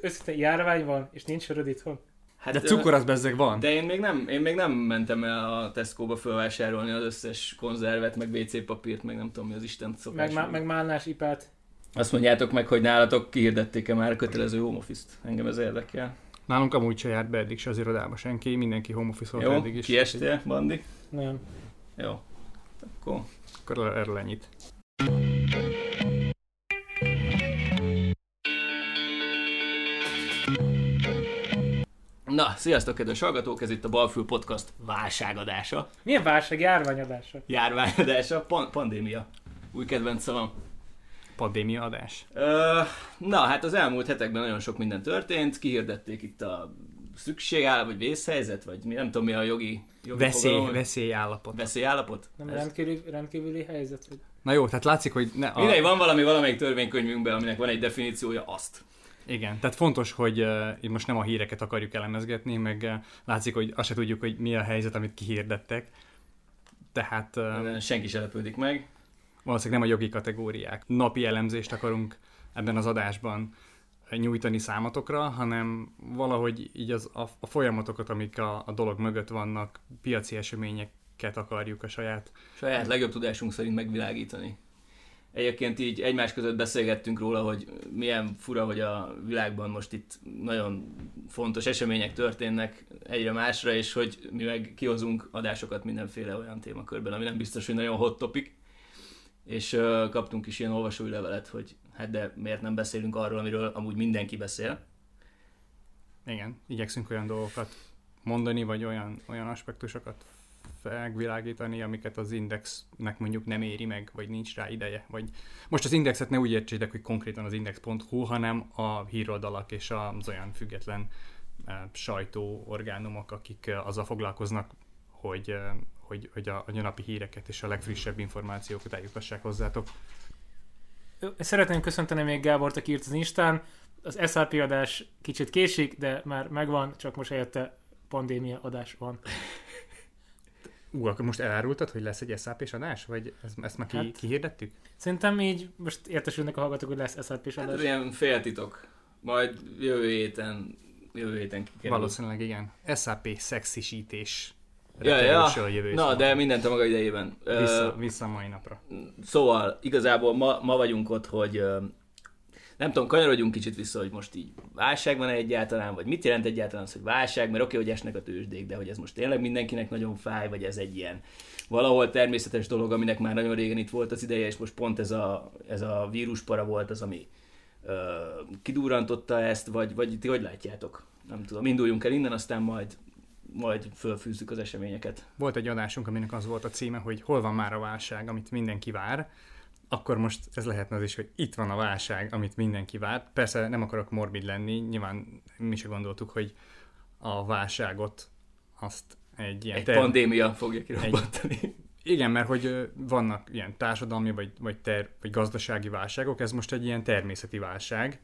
Össze járvány van, és nincs öröd itthon. Hát, De cukor az bezzeg van. De én még, nem, én még nem mentem el a Tesco-ba fölvásárolni az összes konzervet, meg WC papírt, meg nem tudom mi az Isten szokás. Meg, má, meg málnás ipát. Azt mondjátok meg, hogy nálatok kihirdették-e már a kötelező home office-t. Engem ez érdekel. Nálunk amúgy se járt be eddig se az irodába senki, mindenki home office Jó, eddig is. kiestél, Bandi? Nem. Jó. Akkor Akkor erről ennyit. Na, sziasztok, kedves hallgatók! Ez itt a Balfül Podcast válságadása, Milyen válság járványadása? járványadása, pan- pandémia. Új kedvenc szavam. Pandémia adás. Ö, na, hát az elmúlt hetekben nagyon sok minden történt, kihirdették itt a szükségáll, vagy vészhelyzet, vagy mi, nem tudom mi a jogi, jogi Veszély, fogalom. veszélyállapot. Veszélyállapot? Nem Ez- rendkívüli, rendkívüli helyzet? Vagy... Na jó, tehát látszik, hogy ne, a, Mindegy, van valami valamelyik törvénykönyvünkben, aminek van egy definíciója, azt. Igen, tehát fontos, hogy uh, most nem a híreket akarjuk elemezgetni, meg uh, látszik, hogy azt se tudjuk, hogy mi a helyzet, amit kihirdettek. Tehát uh, Senki se lepődik meg. valószínűleg nem a jogi kategóriák. Napi elemzést akarunk ebben az adásban nyújtani számotokra, hanem valahogy így az, a, a folyamatokat, amik a, a dolog mögött vannak, piaci eseményeket akarjuk a saját Saját legjobb tudásunk szerint megvilágítani. Egyébként így egymás között beszélgettünk róla, hogy milyen fura, hogy a világban most itt nagyon fontos események történnek egyre másra, és hogy mi meg kihozunk adásokat mindenféle olyan témakörben, ami nem biztos, hogy nagyon hot topic. És uh, kaptunk is ilyen olvasói levelet, hogy hát de miért nem beszélünk arról, amiről amúgy mindenki beszél. Igen, igyekszünk olyan dolgokat mondani, vagy olyan, olyan aspektusokat megvilágítani, amiket az indexnek mondjuk nem éri meg, vagy nincs rá ideje. Vagy most az indexet ne úgy értsétek, hogy konkrétan az index.hu, hanem a híroldalak és az olyan független eh, sajtóorgánumok, akik eh, azzal foglalkoznak, hogy, eh, hogy, hogy, a, a napi híreket és a legfrissebb információkat eljutassák hozzátok. Szeretném köszönteni még Gábort, aki írt az Instán. Az SAP adás kicsit késik, de már megvan, csak most helyette pandémia adás van. Ú, akkor most elárultad, hogy lesz egy SAP-s adás? Vagy ezt, ezt már ki, Hát- kihirdettük? Szerintem így most értesülnek a hallgatók, hogy lesz SAP-s Hát ez adás. ilyen féltitok. Majd jövő héten, jövő héten kikerül. Valószínűleg igen. SAP szexisítés. Ja, ja. a jövő Na, de mindent a maga idejében. Vissza, vissza a mai napra. Szóval igazából ma, ma vagyunk ott, hogy nem tudom, kanyarodjunk kicsit vissza, hogy most így válság van egyáltalán, vagy mit jelent egyáltalán az, hogy válság, mert oké, hogy esnek a tőzsdék, de hogy ez most tényleg mindenkinek nagyon fáj, vagy ez egy ilyen valahol természetes dolog, aminek már nagyon régen itt volt az ideje, és most pont ez a, ez a víruspara volt az, ami ö, kidurrantotta ezt, vagy, vagy ti hogy látjátok? Nem tudom, induljunk el innen, aztán majd majd fölfűzzük az eseményeket. Volt egy adásunk, aminek az volt a címe, hogy hol van már a válság, amit mindenki vár. Akkor most ez lehetne az is, hogy itt van a válság, amit mindenki vár. Persze nem akarok morbid lenni, nyilván mi se gondoltuk, hogy a válságot azt egy ilyen Egy term- pandémia fogja kirobbantani. Igen, mert hogy vannak ilyen társadalmi vagy, vagy, ter, vagy gazdasági válságok, ez most egy ilyen természeti válság,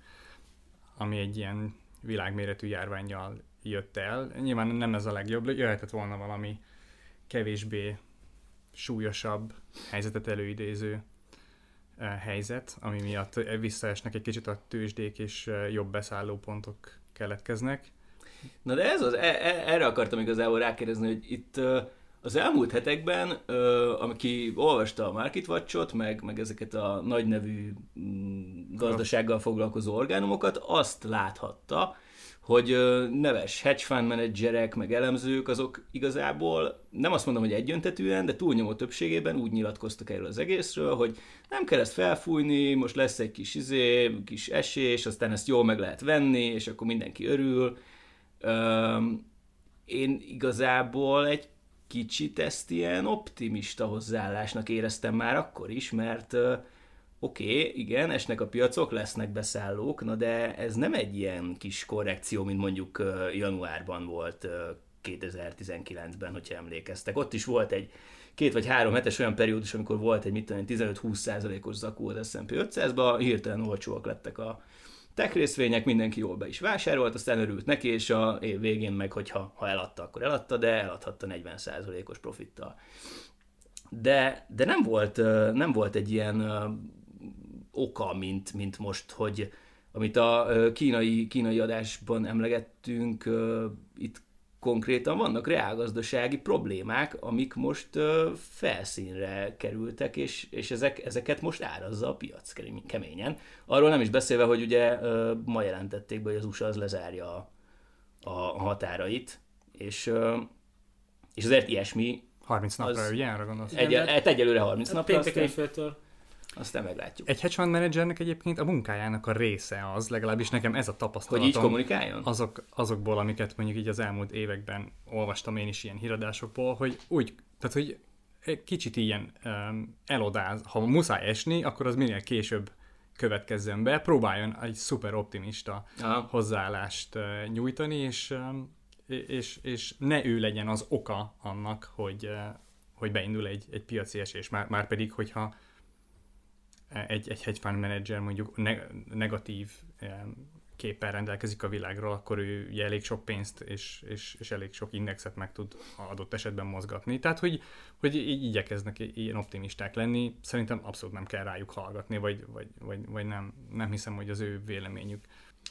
ami egy ilyen világméretű járványjal jött el. Nyilván nem ez a legjobb, jöhetett volna valami kevésbé súlyosabb helyzetet előidéző helyzet, ami miatt visszaesnek egy kicsit a tőzsdék és ö, jobb beszálló pontok keletkeznek. Na de ez az, e, e, erre akartam igazából rákérdezni, hogy itt az elmúlt hetekben, aki olvasta a Market Watch-ot, meg, meg ezeket a nagy nevű mm, gazdasággal foglalkozó orgánumokat, azt láthatta, hogy neves hedge fund menedzserek, meg elemzők, azok igazából nem azt mondom, hogy egyöntetűen, de túlnyomó többségében úgy nyilatkoztak erről az egészről, hogy nem kell ezt felfújni, most lesz egy kis izé, kis esés, aztán ezt jól meg lehet venni, és akkor mindenki örül. Én igazából egy kicsit ezt ilyen optimista hozzáállásnak éreztem már akkor is, mert oké, okay, igen, esnek a piacok, lesznek beszállók, na de ez nem egy ilyen kis korrekció, mint mondjuk januárban volt ö, 2019-ben, hogyha emlékeztek. Ott is volt egy két vagy három hetes olyan periódus, amikor volt egy mit tudom, én, 15-20 százalékos zakó az S&P 500-ba, hirtelen olcsóak lettek a tech részvények, mindenki jól be is vásárolt, aztán örült neki, és a év végén meg, hogyha ha eladta, akkor eladta, de eladhatta 40%-os profittal. De, de nem, volt, nem volt egy ilyen oka, mint, mint most, hogy amit a kínai, kínai adásban emlegettünk, itt konkrétan vannak reálgazdasági problémák, amik most felszínre kerültek, és, és ezek, ezeket most árazza a piac kemény- keményen. Arról nem is beszélve, hogy ugye ma jelentették be, hogy az USA az lezárja a, a határait, és, és azért ilyesmi 30 napra, Az- ugye erre gondolsz? Igen, egy, egy, egyelőre 30 A napra, péntek aztán, éjféltől. Aztán meglátjuk. Egy hedge fund menedzsernek egyébként a munkájának a része az, legalábbis nekem ez a Hogy tapasztalatom. így kommunikáljon? azok, azokból, amiket mondjuk így az elmúlt években olvastam én is ilyen híradásokból, hogy úgy, tehát hogy egy kicsit ilyen um, elodáz, ha muszáj esni, akkor az minél később következzen be, próbáljon egy szuper optimista Aha. hozzáállást uh, nyújtani, és, um, és, és ne ő legyen az oka annak, hogy, uh, hogy beindul egy, egy piaci esés. Már, már pedig, hogyha egy, egy hedge fund manager mondjuk ne, negatív um, képpel rendelkezik a világról, akkor ő ugye elég sok pénzt és, és, és elég sok indexet meg tud adott esetben mozgatni. Tehát, hogy, hogy így igyekeznek ilyen optimisták lenni, szerintem abszolút nem kell rájuk hallgatni, vagy, vagy, vagy, vagy nem, nem hiszem, hogy az ő véleményük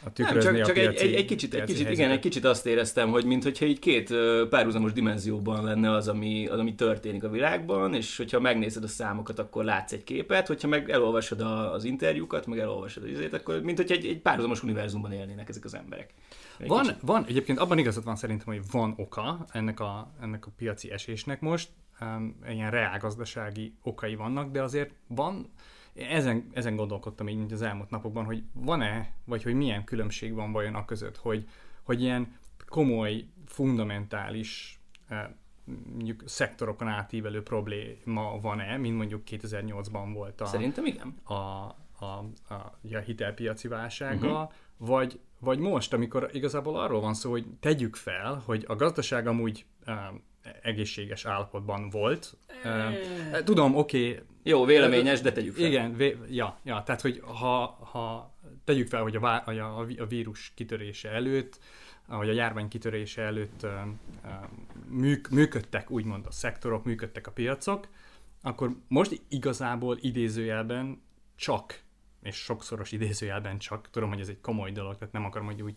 a Nem, csak, a csak egy, piaci, egy, egy kicsit, egy kicsit igen, egy kicsit azt éreztem, hogy mintha így két párhuzamos dimenzióban lenne az ami, az, ami történik a világban, és hogyha megnézed a számokat, akkor látsz egy képet, hogyha meg elolvasod a, az interjúkat, meg elolvasod az izét, akkor mint hogy egy, egy párhuzamos univerzumban élnének ezek az emberek. Egy Van, kicsit. van, egyébként abban igazad van szerintem, hogy van oka ennek a, ennek a piaci esésnek most, um, ilyen reálgazdasági okai vannak, de azért van, ezen, ezen gondolkodtam így az elmúlt napokban, hogy van-e, vagy hogy milyen különbség van vajon a között, hogy, hogy ilyen komoly, fundamentális eh, mondjuk szektorokon átívelő probléma van-e, mint mondjuk 2008-ban volt a, Szerintem igen. a, a, a, a hitelpiaci válsággal, uh-huh. vagy, vagy most, amikor igazából arról van szó, hogy tegyük fel, hogy a gazdaság amúgy um, egészséges állapotban volt. Um, tudom, oké, okay, Jó, véleményes, de tegyük fel. igen, vé, ja, ja, tehát hogy ha, ha tegyük fel, hogy a, vá- a, a vírus kitörése előtt, vagy a járvány kitörése előtt műk, működtek úgymond a szektorok, működtek a piacok, akkor most igazából idézőjelben csak, és sokszoros idézőjelben csak, tudom, hogy ez egy komoly dolog, tehát nem akarom, hogy úgy,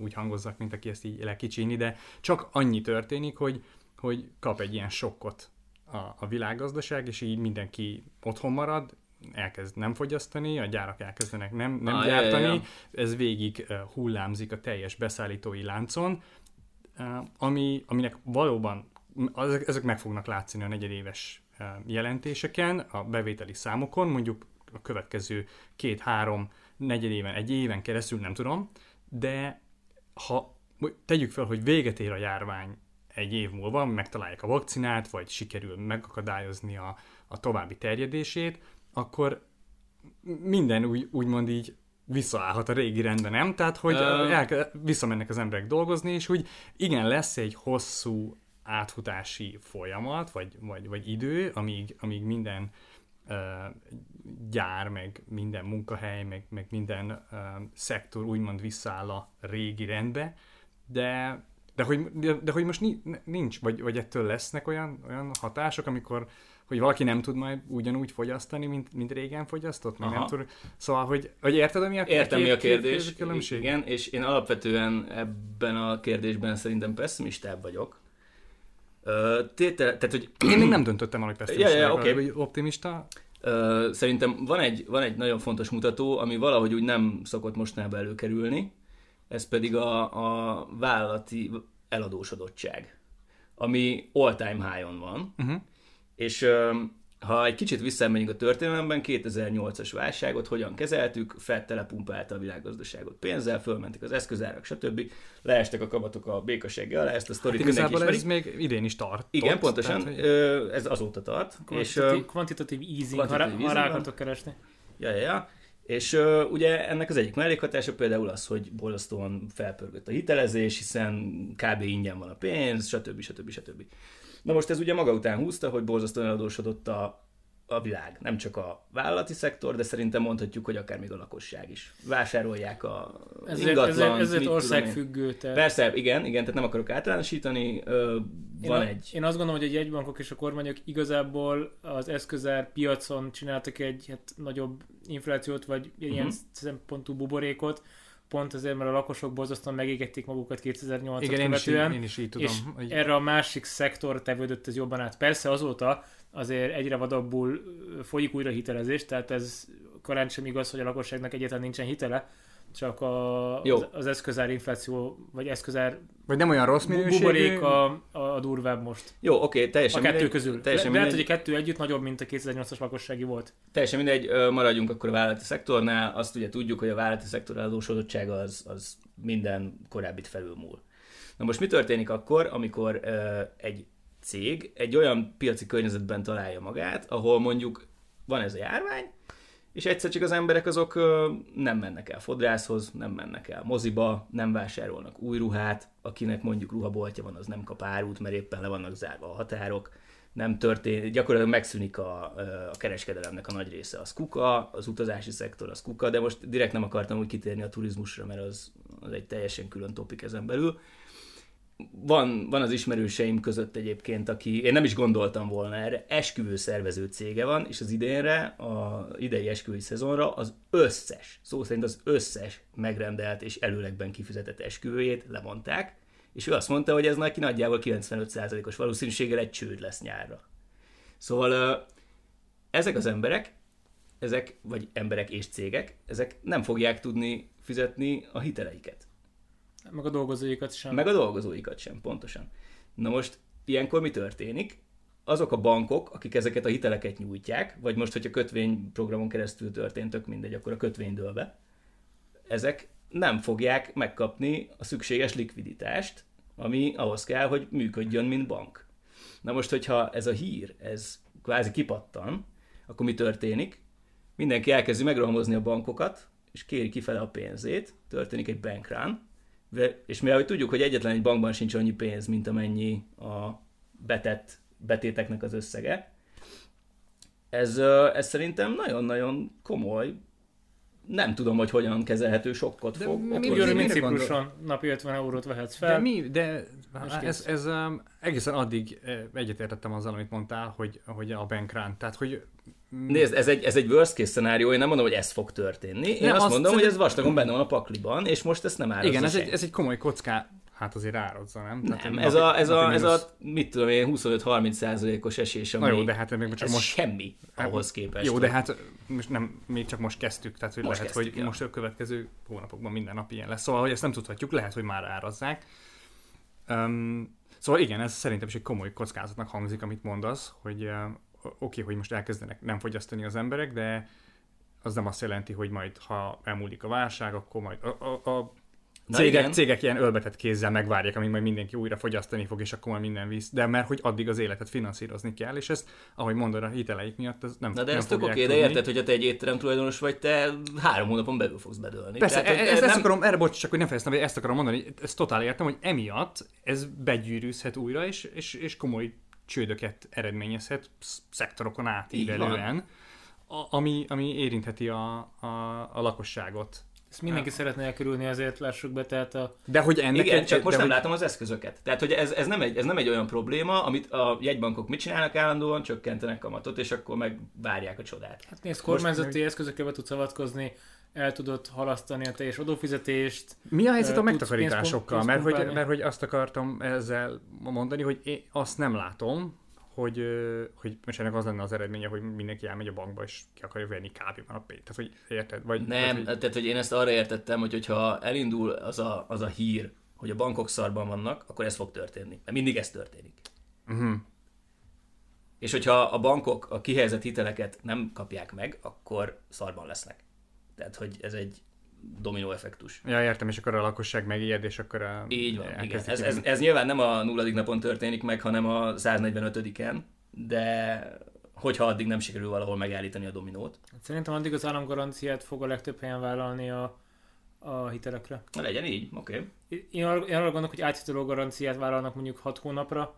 úgy hangozzak, mint aki ezt így lekicsíni, de csak annyi történik, hogy, hogy kap egy ilyen sokkot a, a világgazdaság, és így mindenki otthon marad, elkezd nem fogyasztani, a gyárak elkezdenek nem, nem Ah, gyártani, ja. ez végig hullámzik a teljes beszállítói láncon, ami, aminek valóban ezek, ezek meg fognak látszani a negyedéves jelentéseken, a bevételi számokon, mondjuk a következő két-három negyedéven, egy éven keresztül, nem tudom, de ha tegyük fel, hogy véget ér a járvány egy év múlva, megtalálják a vakcinát, vagy sikerül megakadályozni a, a további terjedését, akkor minden úgy, úgymond így visszaállhat a régi rendben, nem? Tehát, hogy Ö- el, visszamennek az emberek dolgozni, és úgy igen, lesz egy hosszú átfutási folyamat, vagy, vagy, vagy idő, amíg, amíg minden uh, gyár, meg minden munkahely, meg, meg minden uh, szektor úgymond visszaáll a régi rendbe, de, de, hogy, de, hogy most ni- nincs, vagy, vagy ettől lesznek olyan, olyan hatások, amikor hogy valaki nem tud majd ugyanúgy fogyasztani, mint, mint régen fogyasztott, meg nem tud. Szóval, hogy, hogy érted, ami a Értem, mi a kérdés. két különbség? Igen, és én alapvetően ebben a kérdésben szerintem pessimistább vagyok. Tétel, tehát, hogy Én még nem döntöttem el, hogy pessimista Ja, ja, oké. vagy optimista. Szerintem van egy, van egy nagyon fontos mutató, ami valahogy úgy nem szokott mostanában előkerülni, ez pedig a, a vállalati eladósodottság, ami all-time high-on van, Uh-huh. és ha egy kicsit visszamegyünk a történelemben, 2008-as válságot hogyan kezeltük, Fed telepumpálta a világgazdaságot pénzzel, fölmentek az eszközárak, stb. Leestek a kamatok a békasegge alá, ezt a sztorit Hát mindenki ismeri. ez még idén is tart. Igen, pontosan, Tehát, ez azóta tart. És, ö, Kvantitatív, kvantitatív easing, ha, rá, kvantitatív ha rá easing van. akartok keresni. Ja, ja, ja. És uh, ugye ennek az egyik mellékhatása például az, hogy borzasztóan felpörgött a hitelezés, hiszen kb. ingyen van a pénz, stb. stb. stb. Na most ez ugye maga után húzta, hogy borzasztóan eladósodott a a világ, nem csak a vállalati szektor, de szerintem mondhatjuk, hogy akár még a lakosság is. Vásárolják a Ezért, ingatlan, ezért, ezért én. országfüggő. Tehát Persze, igen, igen, tehát nem akarok általánosítani, ö, én, van a, egy... én azt gondolom, hogy a jegybankok és a kormányok igazából az eszközár piacon csináltak egy hát, nagyobb inflációt, vagy ilyen Mhm. szempontú buborékot, pont azért, mert a lakosok borzasztóan megégették magukat 2008-at Igen, én is, követően. én is így tudom. és hogy... erre a másik szektor tevődött ez jobban át. Persze azóta azért egyre vadabbul folyik újra hitelezés, tehát ez korán sem igaz, hogy a lakosságnak egyáltalán nincsen hitele, csak a, Jó. az, az eszközár infláció, vagy eszközár Vagy nem olyan rossz minőségű. buborék a, a, a durvább most. Jó, oké, A teljesen kettő mindegy, közül. Le, Teljesen lehet, mindegy, hogy a kettő együtt nagyobb, mint a 2008-as lakossági volt. teljesen mindegy, maradjunk akkor a vállalati szektornál. Azt ugye tudjuk, hogy a vállalati szektor adósodottsága az, az minden korábbit felülmúl. Na most mi történik akkor, amikor ö, egy cég egy olyan piaci környezetben találja magát, ahol mondjuk van ez a járvány, és egyszer csak az emberek azok nem mennek el fodrászhoz, nem mennek el moziba, nem vásárolnak új ruhát, akinek mondjuk ruhaboltja van, az nem kap árut, mert éppen le vannak zárva a határok, nem történik, gyakorlatilag megszűnik a, a kereskedelemnek a nagy része, az kuka, az utazási szektor az kuka, de most direkt nem akartam úgy kitérni a turizmusra, mert az, az egy teljesen külön topik ezen belül van, van az ismerőseim között egyébként, aki, én nem is gondoltam volna erre, esküvő szervező cége van, és az idénre, a idei esküvői szezonra az összes, szó szerint az összes megrendelt és előlegben kifizetett esküvőjét lemondták, és ő azt mondta, hogy ez neki nagyjából 95%-os valószínűséggel egy csőd lesz nyárra. Szóval ezek az emberek, ezek, vagy emberek és cégek, ezek nem fogják tudni fizetni a hiteleiket. Meg a dolgozóikat sem. Meg a dolgozóikat sem, pontosan. Na most ilyenkor mi történik? Azok a bankok, akik ezeket a hiteleket nyújtják, vagy most, hogyha kötvényprogramon keresztül történt, tök mindegy, akkor a kötvény ezek nem fogják megkapni a szükséges likviditást, ami ahhoz kell, hogy működjön, mint bank. Na most, hogyha ez a hír, ez kvázi kipattan, akkor mi történik? Mindenki elkezdi megrohamozni a bankokat, és kéri kifele a pénzét, történik egy bank Ve- és mivel hogy tudjuk, hogy egyetlen egy bankban sincs annyi pénz, mint amennyi a betett betéteknek az összege, ez, ez szerintem nagyon-nagyon komoly, nem tudom, hogy hogyan kezelhető sokkot De fog mi- mint mire gondol- Cipruson, napi 50 eurót vehetsz De fel. mi, de ez, kész. ez um, egészen addig eh, egyetértettem azzal, amit mondtál, hogy, hogy a bank run, tehát hogy Nézd, ez egy, ez egy worst case szenárió, én nem mondom, hogy ez fog történni. Én Nem, azt azt mondom, hogy szerint- ez vastagon benne van a pakliban, és most ezt nem árazza igen, ez egy, ez egy komoly kocká, hát azért árazza, nem? Tehát Nem, napi- ez a, ez, a, ez a, mit tudom én, 25-30 százalékos esés, ami, Na jó, de hát még csak most... semmi ahhoz képest. Jó, de hát most nem, még csak most kezdtük, tehát hogy Most lehet, kezdtük, hogy ja. most a következő hónapokban minden nap ilyen lesz. Szóval, hogy ezt nem tudhatjuk, lehet, hogy már árazzák. Um, szóval igen, ez szerintem is egy komoly kockázatnak hangzik, amit mondasz, hogy uh, oké, okay, hogy most elkezdenek nem fogyasztani az emberek, de az nem azt jelenti, hogy majd, ha elmúlik a válság, akkor majd a, a, a Na cégek, igen. cégek ilyen ölbetett kézzel megvárják, amíg majd mindenki újra fogyasztani fog, és akkor majd minden víz. De mert hogy addig az életet finanszírozni kell, és ezt, ahogy mondod, a hiteleik miatt ez nem Na de nem ez tök oké, de érted, hogyha te egy étterem tulajdonos vagy, te három hónapon belül fogsz bedőlni. Persze, Tehát, hogy e- ezt, ezt nem- akarom, erre bocs, csak hogy nem fejeztem, ezt akarom mondani, ezt totál értem, hogy emiatt ez begyűrűzhet újra, és, és, és komoly csődöket eredményezhet sz- szektorokon átívelően, ami, ami érintheti a, a, a lakosságot. Ezt mindenki szeretne elkerülni, azért lássuk be, tehát a... De hogy ennek Igen, egy- csak most nem hogy, látom az eszközöket. Tehát, hogy ez, ez, nem egy, ez nem egy olyan probléma, amit a jegybankok mit csinálnak állandóan, csökkentenek kamatot, és akkor meg várják a csodát. Hát nézd, kormányzati eszközökkel be tudsz avatkozni, el tudod halasztani a teljes adófizetést. Mi a helyzet a megtakarításokkal? pénzt Mert hogy, mert hogy azt akartam ezzel mondani, hogy én azt nem látom, hogy, hogy most ennek az lenne az eredménye, hogy mindenki elmegy a bankba, és ki akarja venni kávéban a pénzt. Tehát, hogy érted? Vagy, Nem, Tehát, hogy, tehát, hogy én ezt arra értettem, hogy hogyha elindul az a, az a hír, hogy a bankok szarban vannak, akkor ez fog történni. Mert mindig ez történik. uh-huh. És hogyha a bankok a kihelyezett hiteleket nem kapják meg, akkor szarban lesznek. Tehát, hogy ez egy dominó effektus. Ja, értem, és akkor a lakosság megijed, és akkor a, Így van, igen. Ez, ez, ez nyilván nem a nulladik napon történik meg, hanem a 145-en, de hogyha addig nem sikerül valahol megállítani a dominót, Szerintem addig az államgaranciát fog a legtöbb helyen vállalni a, a hitelekre. na legyen így, oké. Okay. Én arra, én arra gondolok, hogy áthitelő garanciát vállalnak mondjuk 6 hónapra,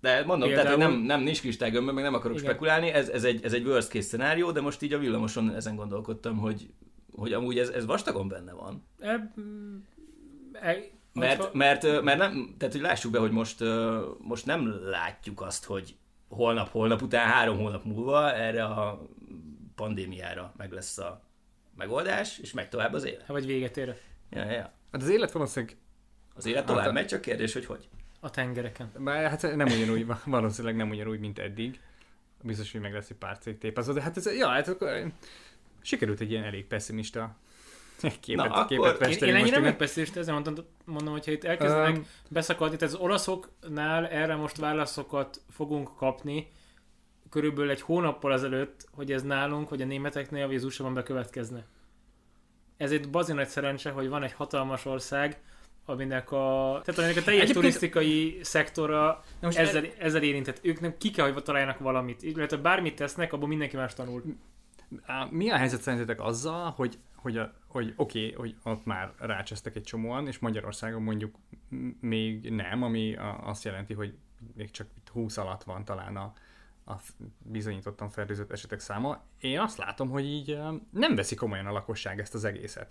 De mondom, Például- tehát hogy nem, nem nincs kristálygömbben, meg nem akarok Igen. spekulálni, ez, ez, egy, ez egy worst case szenárió, de most így a villamoson ezen gondolkodtam, hogy, hogy amúgy ez, ez vastagon benne van. E, e, Mert, mert, mert nem, tehát hogy lássuk be, hogy most, most nem látjuk azt, hogy holnap, holnap után, három hónap múlva erre a pandémiára meg lesz a megoldás, és megy tovább az élet. vagy véget ér Ja, ja. Hát az élet valószínűleg, Az élet tovább Hát a- megy, csak kérdés, hogy hogy. a tengereken. bár hát nem ugyanúgy, valószínűleg nem ugyanúgy, mint eddig. Biztos, hogy meg lesz egy pár cég tépázó, de hát ez, ja, hát akkor sikerült egy ilyen elég pessimista képet, Na, akkor- képet Én, festeni én ennyire most innen. megpeszést, ezzel mondom, mondom, hogyha itt elkezdenek Öm, beszakadni, tehát az olaszoknál erre most válaszokat fogunk kapni, körülbelül egy hónappal ezelőtt, hogy ez nálunk, hogy a németeknél, vagy az USA-ban bekövetkezne. Ez egy bazi nagy szerencse, hogy van egy hatalmas ország, aminek a, tehát aminek a teljes Egyébként- turisztikai szektora Na most ezzel, ezzel érintett. Ők nem ki kell, hogy találjanak valamit. Illetve bármit tesznek, abból mindenki más tanul. Mi a helyzet szerintetek azzal, hogy, hogy, hogy oké, okay, hogy ott már rácsesztek egy csomóan, és Magyarországon mondjuk még nem, ami azt jelenti, hogy még csak itt 20 alatt van talán a, a bizonyítottan fertőzött esetek száma. Én azt látom, hogy így nem veszi komolyan a lakosság ezt az egészet.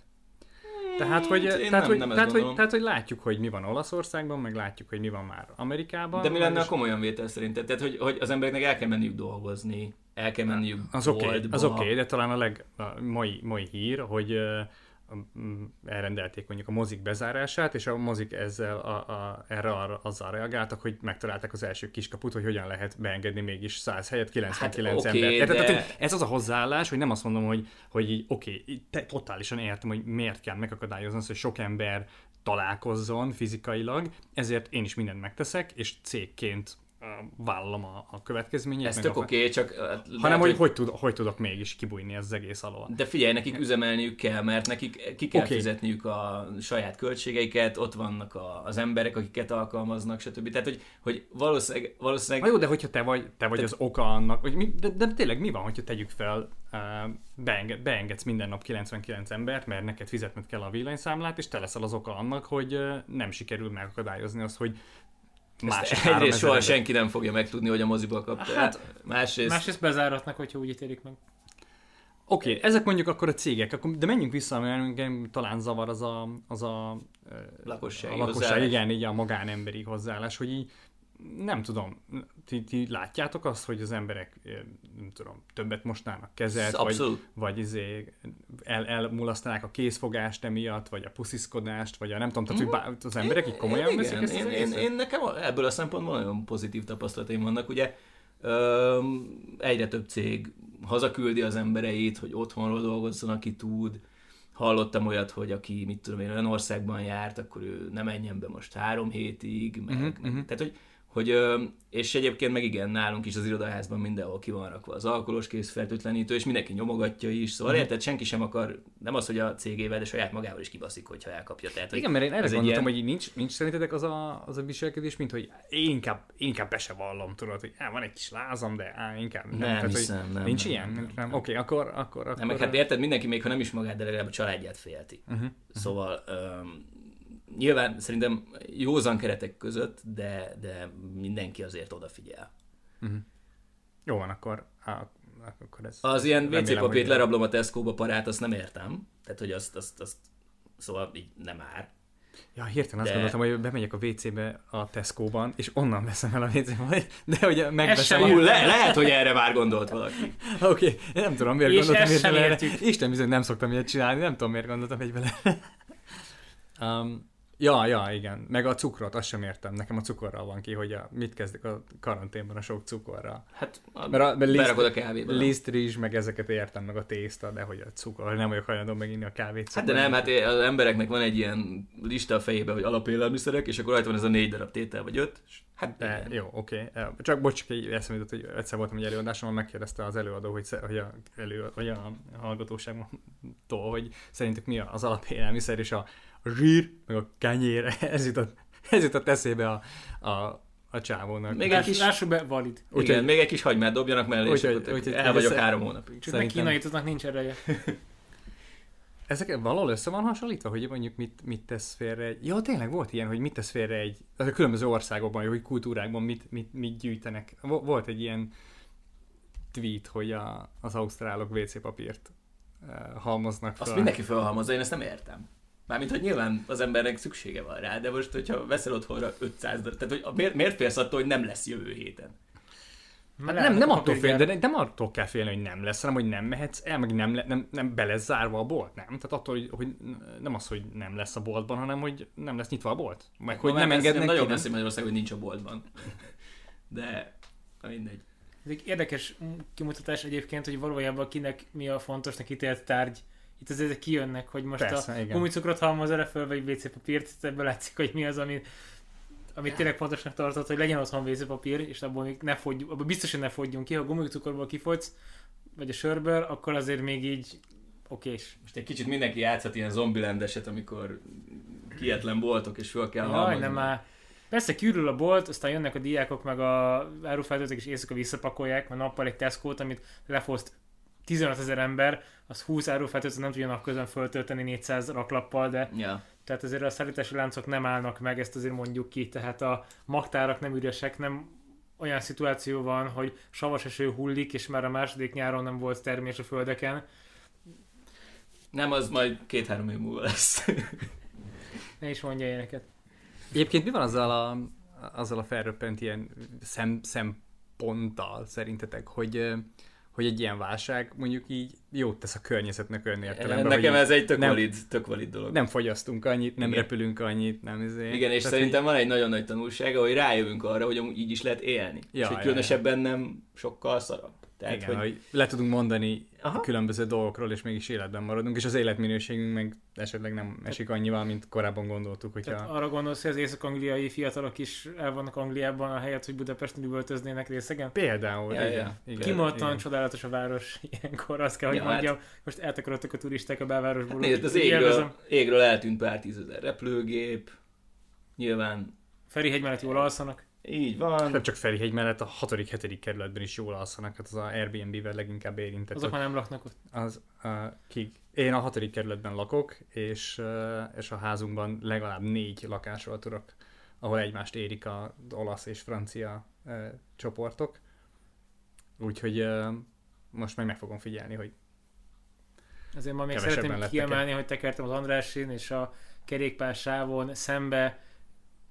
Tehát, hogy, Hát, én tehát, nem- hogy, nem tehát, hogy, tehát, hogy látjuk, hogy mi van Olaszországban, meg látjuk, hogy mi van már Amerikában. De mi lenne a komolyan vétel szerinted? Tehát, hogy, hogy az embereknek el kell menniük dolgozni, el kell menniük Az oké, okay, az oké, okay, de talán a leg a mai, mai hír, hogy elrendelték mondjuk a mozik bezárását, és a mozik ezzel a, a, erre arra, azzal reagáltak, hogy megtalálták az első kiskaput, hogy hogyan lehet beengedni mégis 100 helyett 99 Hát oké, embert. De- Tehát, ez az a hozzáállás, hogy nem azt mondom, hogy, hogy így, oké, okay, te totálisan értem, hogy miért kell megakadályozni azt, hogy sok ember találkozzon fizikailag, ezért én is mindent megteszek, és cégként vállalom a, a következményét. Ez tök oké, okay, csak... hát hanem lehet, hogy, hogy, tud, hogy tudok mégis kibújni ez az egész alól. De figyelj, nekik üzemelniük kell, mert nekik ki kell okay. fizetniük a saját költségeiket, ott vannak a, az emberek, akiket alkalmaznak, stb. Tehát, hogy, hogy valószínűleg, valószínűleg jó, de hogyha te vagy, te vagy az oka annak, hogy mi, de, de, tényleg mi van, hogyha tegyük fel, uh, beenged, beengedsz minden nap 99 embert, mert neked fizetned kell a villanyszámlát, és te leszel az oka annak, hogy uh, nem sikerül megakadályozni azt, hogy három egyrészt soha ezer ember- senki nem fogja megtudni, hogy a moziból kapta. Hát- másrészt... Másrészt bezáratnak, hogyha úgy ítélik meg. Oké, okay, ezek mondjuk akkor a cégek, akkor, de menjünk vissza, mert engem talán zavar az a, az a, Lakossági a lakosság, hozzáállás. igen, így a magánemberi hozzáállás, hogy így nem tudom, ti, ti látjátok azt, hogy az emberek, ö, nem tudom, többet mosnának kezet, vagy, Abszolút. vagy izé el, elmulasztanák a készfogást emiatt, vagy a pusziszkodást, vagy a nem tudom, tehát hogy bá, az emberek így komolyan igen, veszik ezt az én, én, egészet? én, nekem ebből a szempontból nagyon pozitív tapasztalataim vannak. Ugye öm, egyre több cég hazaküldi az embereit, hogy otthonról dolgozzon, aki tud. Hallottam olyat, hogy aki, mit tudom én, olyan országban járt, akkor ő nem menjen be most három hétig, meg, Mhm, uh-huh, meg mhm. tehát hogy, hogy és egyébként meg igen, nálunk is az irodaházban mindenhol ki van rakva az alkoholos készfertőtlenítő, és mindenki nyomogatja is, szóval Mhm. érted, senki sem akar, nem az, hogy a cégével, de saját magával is kibaszik, hogyha elkapja. Tehát, hogy Igen, mert én erre gondoltam, ilyen- hogy nincs, nincs szerintetek az a, az a viselkedés, mint hogy én inkább, én inkább be se vallom, tudod, hogy á, van egy kis lázam, de á, inkább nem. Nem Tehát, hogy hiszem, nem, Nincs nem, ilyen? nem, Nem, nem. Oké, akkor, akkor, akkor... Nem, meg hát érted, mindenki még ha nem is magát, de legalább a családját félti. Uh-huh. Szóval um, nyilván szerintem józan keretek között, de, de mindenki azért odafigyel. Uh-huh. Jó van, akkor, á, akkor ez... Az ilyen WC papírt hogy- lerablom a Tesco-ba parát, azt nem értem. Tehát, hogy azt, azt, azt szóval így nem ár. Ja, hirtelen azt De- gondoltam, hogy bemegyek a WC-be a Tesco-ban, és onnan veszem el a WC-be, de hogy megveszem sem a... Le, lehet, hogy erre már gondolt valaki. Oké, okay. nem tudom, miért És gondoltam ezt sem erre. Isten bizony nem szoktam ilyet csinálni, nem tudom, miért gondoltam egy vele. um, ja, ja, igen. Meg a cukrot, azt sem értem. Nekem a cukorral van ki, hogy a, mit kezdek a karanténban a sok cukorral. Hát a, Mert a- mert berakod a liszt- kávéba. Liszt, rizs, meg ezeket értem, meg a tészta, de hogy a cukor, nem vagyok hajlandó meginni a kávét. Hát de nem, hát az embereknek van egy ilyen lista a fejében, hogy alapélelmiszerek, és akkor rajta van ez a négy darab tétel, vagy öt. és Hát De igen. jó, oké. Okay. Csak bocs, csak így eszembe jutott, hogy egyszer voltam egy előadáson, megkérdezte az előadó, hogy, hogy, a, elő, hogy a hallgatóságtól, hogy szerintük mi az alapélelmiszer, és a, a zsír, meg a kenyér, ez jutott, ez jutott eszébe a, a, a csávónak. Még egy kis- Lássuk be, valid. Igen, Úgyhogy- még egy kis hagymát dobjanak mellé, és Úgyhogy- akkor úgyhogy- el vagyok három hónapig. Csak meg Szerintem- kínai tudnak nincs ereje. ezek valahol össze van hasonlítva, hogy mondjuk mit, mit tesz félre egy... Ja, tényleg volt ilyen, hogy mit tesz félre egy... Az a különböző országokban, hogy kultúrákban mit, mit, mit gyűjtenek. Vo- Volt egy ilyen tweet, hogy a, az ausztrálok WC papírt uh, halmoznak fel. Azt mindenki felhalmozza, én ezt nem értem. Mármint, hogy nyilván az embernek szüksége van rá, de most, hogyha veszel otthonra 500 darab, tehát hogy miért, miért félsz attól, hogy nem lesz jövő héten? Hát nem, nem attól fél, de nem attól kell félni, hogy nem lesz, hanem hogy nem mehetsz el, meg nem, nem, nem be lesz zárva a bolt, nem? Tehát attól, hogy, hogy nem az, hogy nem lesz a boltban, hanem hogy nem lesz nyitva a bolt. Meg hogy nem engednek Nagyon beszél Magyarország, hogy nincs a boltban. De, na mindegy. Ez egy érdekes kimutatás egyébként, hogy valójában kinek mi a fontosnak ítélt tárgy. Itt azért ezek kijönnek, hogy most Persze, a gumicukrot halmoz el föl, vagy WC papírt, ebből látszik, hogy mi az, ami, amit tényleg fontosnak tartott, hogy legyen otthon WC papír, és abból még ne fogyjunk, abból biztos, hogy ne fogyjunk ki. Ha gumicukorból kifogysz, vagy a sörből, akkor azért még így okés. Most egy kicsit mindenki játszhat ilyen zombilendeset, amikor kietlen boltok, és föl kell Jaj, nem már. Persze kiürül a bolt, aztán jönnek a diákok, meg a árufeltöltők, és éjszaka visszapakolják, mert nappal egy Tesco-t, amit lefoszt 15 ezer ember, az 20 árufeltöltő nem tudja napközben föltölteni 400 raklappal, de Ja. Tehát azért a szállítási láncok nem állnak meg, ezt azért mondjuk ki, tehát a magtárak nem üresek, nem olyan szituáció van, hogy savas eső hullik, és már a második nyáron nem volt termés a földeken. Nem, az majd két-három év múlva lesz. Ne is mondja ilyeneket. Egyébként mi van azzal a, azzal a felröppent ilyen szem, szemponttal szerintetek, hogy, hogy egy ilyen válság mondjuk így jót tesz a környezetnek olyan értelemben, Nekem ez egy tök, nem- valid, tök valid dolog. nem fogyasztunk annyit, nem Igen. repülünk annyit, nem izé. Igen, és Tehát, szerintem van egy nagyon nagy tanulsága, hogy rájövünk arra, hogy így is lehet élni. Ja, és hogy ja, különösebben nem sokkal szarabb. Tehát, igen, hogy... hogy... le tudunk mondani Aha. különböző dolgokról, és mégis életben maradunk, és az életminőségünk meg esetleg nem esik annyival, mint korábban gondoltuk, Tehát hogyha... arra gondolsz, hogy az észak-angliai fiatalok is el vannak Angliában, a helyet, hogy Budapesten üvöltöznének részegen? Például, Ja, igen, ja. igen, Kimondottan igen. csodálatos a város ilyenkor, azt kell, hogy Ja, hát- mondjam. Most eltakarodtak a turisták a belvárosból. Nézd, az úgyhogy élvezem. égről, égről eltűnt pár tízezer repülőgép. Nyilván Feri hegy mellett jól alszanak. Így van. Nem csak Ferihegy mellett a 6.-7. kerületben is jól alszanak, hát az a Airbnb-vel leginkább érintett. Azok már nem laknak ott. Az, uh, kik. Én a hatodik kerületben lakok, és, uh, és a házunkban legalább négy lakásról tudok, ahol egymást érik az olasz és francia uh, csoportok. Úgyhogy uh, most meg meg fogom figyelni, hogy Ezért ma még szeretném kiemelni, hogy tekertem az Andrásin, és a kerékpár sávon szembe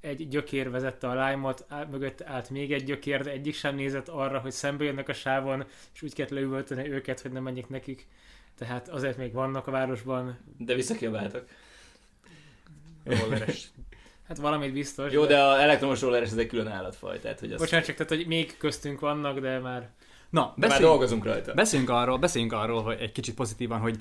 egy gyökér vezette a lájmot, á- mögött állt még egy gyökér, de egyik sem nézett arra, hogy szembe jönnek a sávon, és úgy kellett leüvölteni őket, hogy nem menjek nekik. Tehát azért még vannak a városban. De visszakiabáltak. rolleres. Hát valamit biztos. Jó, de a elektromos rolleres ez egy külön állatfaj, tehát hogy az... Bocsánat, csak tehát, hogy még köztünk vannak, de már Na, De már beszéljünk, dolgozunk rajta. beszéljünk arról, beszéljünk arról, hogy egy kicsit pozitívan, hogy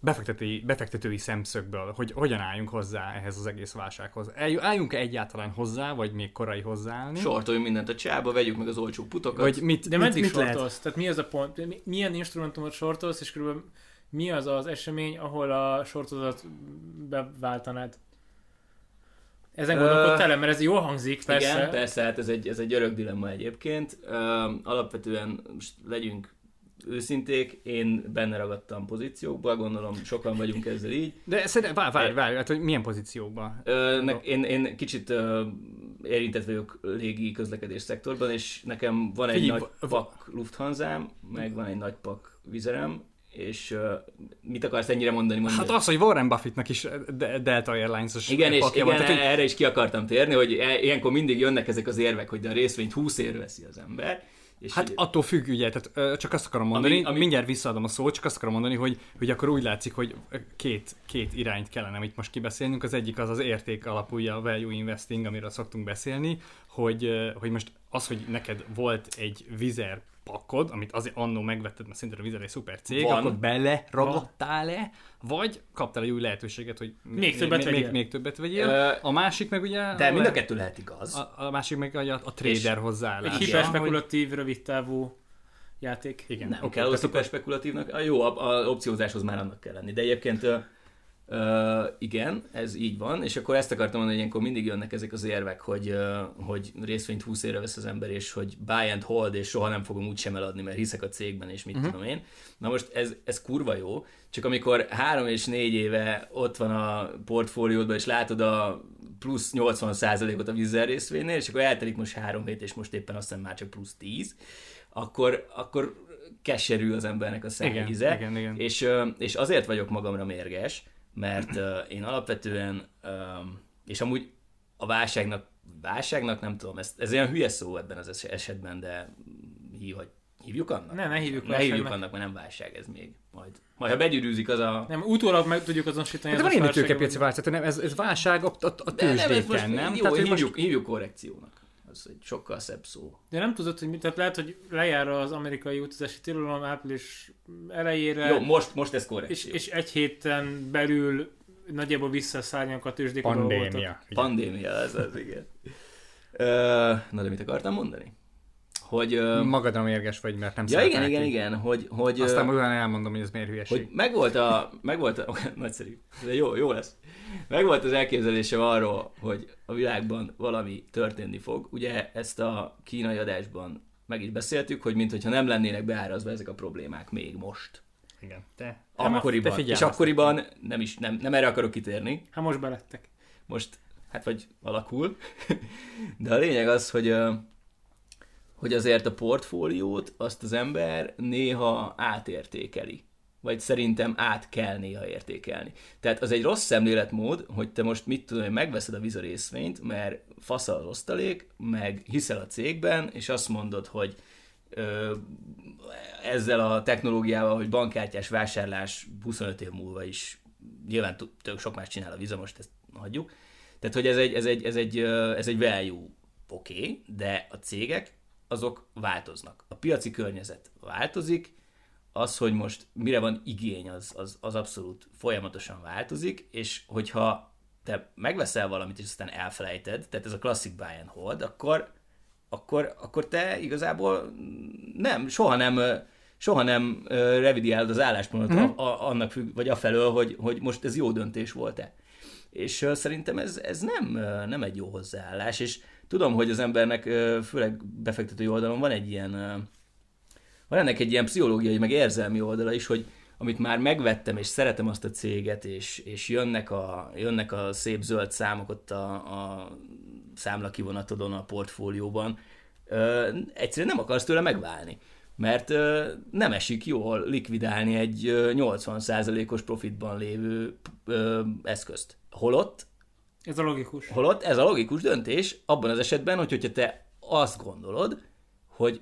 befektetői, befektetői szemszögből, hogy hogyan álljunk hozzá ehhez az egész válsághoz. Álljunk-e egyáltalán hozzá, vagy még korai hozzáállni? Sortoljunk mindent a csába, vegyük meg az olcsó putokat. Vagy mit, De mit, meddig mit lehet? sortolsz? Tehát mi az a pont? Mi- Milyen instrumentumot sortolsz, és körülbelül mi az az esemény, ahol a sortodat beváltanád? Ezen gondolkodtál mert ez jól hangzik, persze. Igen, persze, hát ez egy, ez egy örök dilemma egyébként. Ö, alapvetően most legyünk őszinték, én benne ragadtam pozíciókba, gondolom sokan vagyunk ezzel így. De szerintem, várj, várj, várj, hát, hogy milyen pozíciókban? Ö, ne, én, én kicsit ö, érintett vagyok légi közlekedés szektorban, és nekem van egy Figyelj, nagy v- pak Lufthansa-m, meg van egy nagy pak vizerem, és ö, mit akarsz ennyire mondani? mondani? Hát az, hogy Warren Buffettnak is De- Delta Airlines-os Igen, és igen, van, tehát, erre is ki akartam térni, hogy e- ilyenkor mindig jönnek ezek az érvek, hogy a részvényt 20 ér veszi az ember. És Hát így- attól függ, ugye, tehát ö, csak azt akarom mondani, ami, ami- mindjárt visszaadom a szót, csak azt akarom mondani, hogy, hogy akkor úgy látszik, hogy két, két irányt kellene itt most kibeszélnünk. Az egyik az az érték alapú, ugye a value investing, amiről szoktunk beszélni, hogy, hogy most az, hogy neked volt egy vizer pakod, amit azért annó megvetted, mert szintén a vizer egy szuper cég, Van. akkor bele ragadtál-e, vagy kaptál egy új lehetőséget, hogy Még többet még, vegyél. még, még többet vegyél. Ö, a másik meg ugye... de a, mind a kettő lehet igaz. a, a másik meg a, a trader hozzáállás. Egy hiperspekulatív, rövidtávú játék. Igen, Nem oké, kell tehát szuper spekulatívnak. A jó, a, a opciózáshoz már annak kell lenni. De egyébként Uh, igen, ez így van, és akkor ezt akartam mondani, hogy ilyenkor mindig jönnek ezek az érvek, hogy, uh, hogy részvényt 20 évre vesz az ember, és hogy buy and hold, és soha nem fogom úgy sem eladni, mert hiszek a cégben, és mit uh-huh. tudom én. Na most ez, ez kurva jó, csak amikor három és négy éve ott van a portfóliódban, és látod a plusz 80%-ot a vízzel részvénynél, és akkor eltelik most három hét, és most éppen azt hiszem már csak plusz 10, akkor, akkor keserű az embernek a igen. És, és azért vagyok magamra mérges, mert uh, én alapvetően, um, és amúgy a válságnak, válságnak nem tudom, ez, ez olyan hülye szó ebben az esetben, de hív, hogy hívjuk annak? Ne, ne hívjuk Ne hívjuk annak, mert nem válság ez még. Majd, majd ha begyűrűzik az a... Nem, utólag meg tudjuk azonosítani. Hát de ez van válság, tőkepiaci válság, tehát nem, ez, ez válság a, a, a De nem, tőzsdéken, nem? Jó, Tehát, hívjuk, most, hívjuk korrekciónak. Az egy sokkal szebb szó. De nem tudod, hogy mit, tehát lehet, hogy lejár az amerikai utazási tilalom április elejére, Jó, most, most ez és, korrekció. és egy héten belül nagyjából visszaszálljanak a tőzsdék, pandémia. Pandémia, ez az, igen. Ö, na, de mit akartam mondani? Hogy... Magadra mérges vagy, mert nem Ja, igen, igen, igen, hogy, hogy, Aztán utána elmondom, hogy ez miért hülyeség. hogy megvolt a, megvolt a, nagyszerű, de jó, jó lesz. Megvolt az elképzelésem arról, hogy a világban valami történni fog. Ugye ezt a kínai adásban meg is beszéltük, hogy mintha nem lennének beárazva ezek a problémák még most. Igen. Te, Akkoriban. te és akkoriban nem is, nem, nem erre akarok kitérni, Hát most belettek. most, hát vagy alakul, de a lényeg az, hogy, hogy azért a portfóliót azt az ember néha átértékeli. Vagy szerintem át kell néha értékelni. Tehát az egy rossz szemléletmód, hogy te most mit tudom, hogy megveszed a Visa részvényt, mert fasz az osztalék, meg hiszel a cégben, és azt mondod, hogy ö, ezzel a technológiával, hogy bankkártyás vásárlás 25 év múlva is nyilván tök sok más csinál a Visa, most ezt hagyjuk. Tehát, hogy ez egy, ez egy, ez egy, ez egy value, oké, okay, de a cégek azok változnak. A piaci környezet változik, az, hogy most mire van igény, az, az, az abszolút folyamatosan változik, és hogyha te megveszel valamit, és aztán elfelejted, tehát ez a klasszik buy and hold, akkor, akkor, akkor te igazából nem, soha nem, soha nem revidiálod az álláspontot mm-hmm. a, a, annak függ, vagy afelől, hogy, hogy most ez jó döntés volt-e. És szerintem ez, ez nem, nem egy jó hozzáállás, és tudom, hogy az embernek, főleg befektetői oldalon van egy ilyen, van ennek egy ilyen pszichológiai, meg érzelmi oldala is, hogy amit már megvettem, és szeretem azt a céget, és, és jönnek, a, jönnek a szép zöld számok ott a, a számlakivonatodon a portfólióban, egyszerűen nem akarsz tőle megválni. Mert nem esik jól likvidálni egy ö, 80%-os profitban lévő eszközt. Holott Ez a logikus. Holott ez a logikus döntés abban az esetben, hogy hogyha te azt gondolod, hogy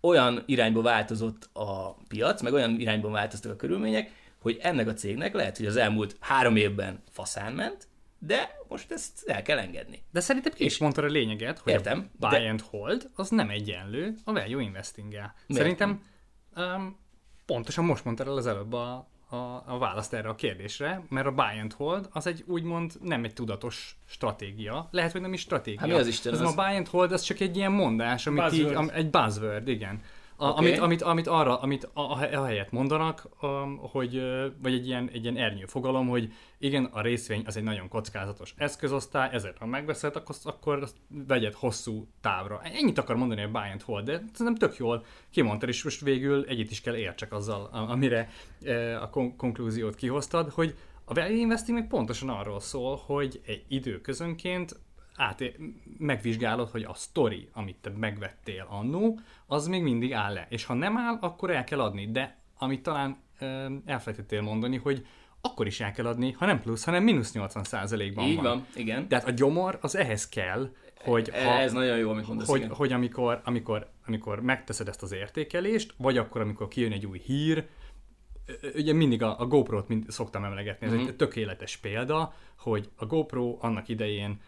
olyan irányba változott a piac, meg olyan irányban változtak a körülmények, hogy ennek a cégnek lehet, hogy az elmúlt három évben faszán ment, de most ezt el kell engedni. De szerintem ki is mondtad a lényeget, hogy Értem, a buy de- and hold az nem egyenlő a value investing Miért? Szerintem um, pontosan most mondtad el az előbb a, a, a választ erre a kérdésre, mert a buy and hold az egy úgymond nem egy tudatos stratégia. Lehet, hogy nem is stratégia. Hát mi az Isten az? az? A buy and hold az csak egy ilyen mondás, amit így, Buzzword. am, egy buzzword, igen. A, Oké. amit, amit, amit, arra, amit a, a, helyet mondanak, um, hogy, vagy egy ilyen, egy ilyen ernyő fogalom, hogy igen, a részvény az egy nagyon kockázatos eszközosztály, ezért ha megveszed, akkor, akkor azt vegyed hosszú távra. Ennyit akar mondani a buy and hold, de szerintem tök jól kimondtad, és most végül egyet is kell értsek azzal, amire a kon- konklúziót kihoztad, hogy a value investing meg pontosan arról szól, hogy egy időközönként át, megvizsgálod, hogy a sztori, amit te megvettél annó, az még mindig áll-e. És ha nem áll, akkor el kell adni. De amit talán elfelejtettél mondani, hogy akkor is el kell adni, ha nem plusz, hanem mínusz 80%-ban Így van. van, igen. Tehát a gyomor az ehhez kell, hogy, E- ha, Ez nagyon jó, amit mondasz, hogy, igen. hogy amikor, amikor, amikor megteszed ezt az értékelést, vagy akkor, amikor kijön egy új hír, ugye mindig a, a GoPro-t mind szoktam emlegetni, ez Mhm. egy tökéletes példa, hogy a GoPro annak idején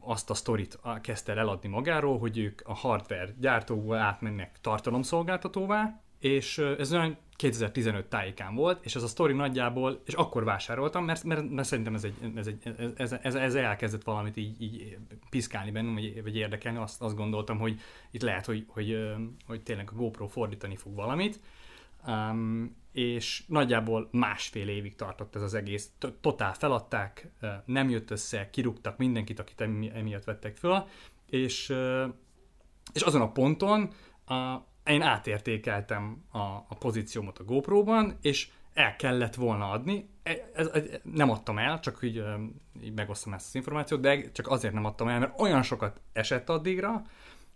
azt a sztorit kezdte el eladni magáról, hogy ők a hardware gyártóból átmennek tartalomszolgáltatóvá, és ez olyan 2015 tájékán volt, és ez a sztori nagyjából, és akkor vásároltam, mert, mert, mert szerintem ez, egy, ez, egy, ez, ez, ez elkezdett valamit így, így piszkálni bennem, vagy, vagy érdekelni, azt, azt gondoltam, hogy itt lehet, hogy, hogy, hogy tényleg a GoPro fordítani fog valamit, Um, és nagyjából másfél évig tartott ez az egész. Totál feladták, nem jött össze, kirúgtak mindenkit, akit emiatt vettek föl, és, és azon a ponton a, én átértékeltem a, a pozíciómat a GoPro-ban, és el kellett volna adni. E, ez, ez, nem adtam el, csak így, így megosztom ezt az információt, de csak azért nem adtam el, mert olyan sokat esett addigra,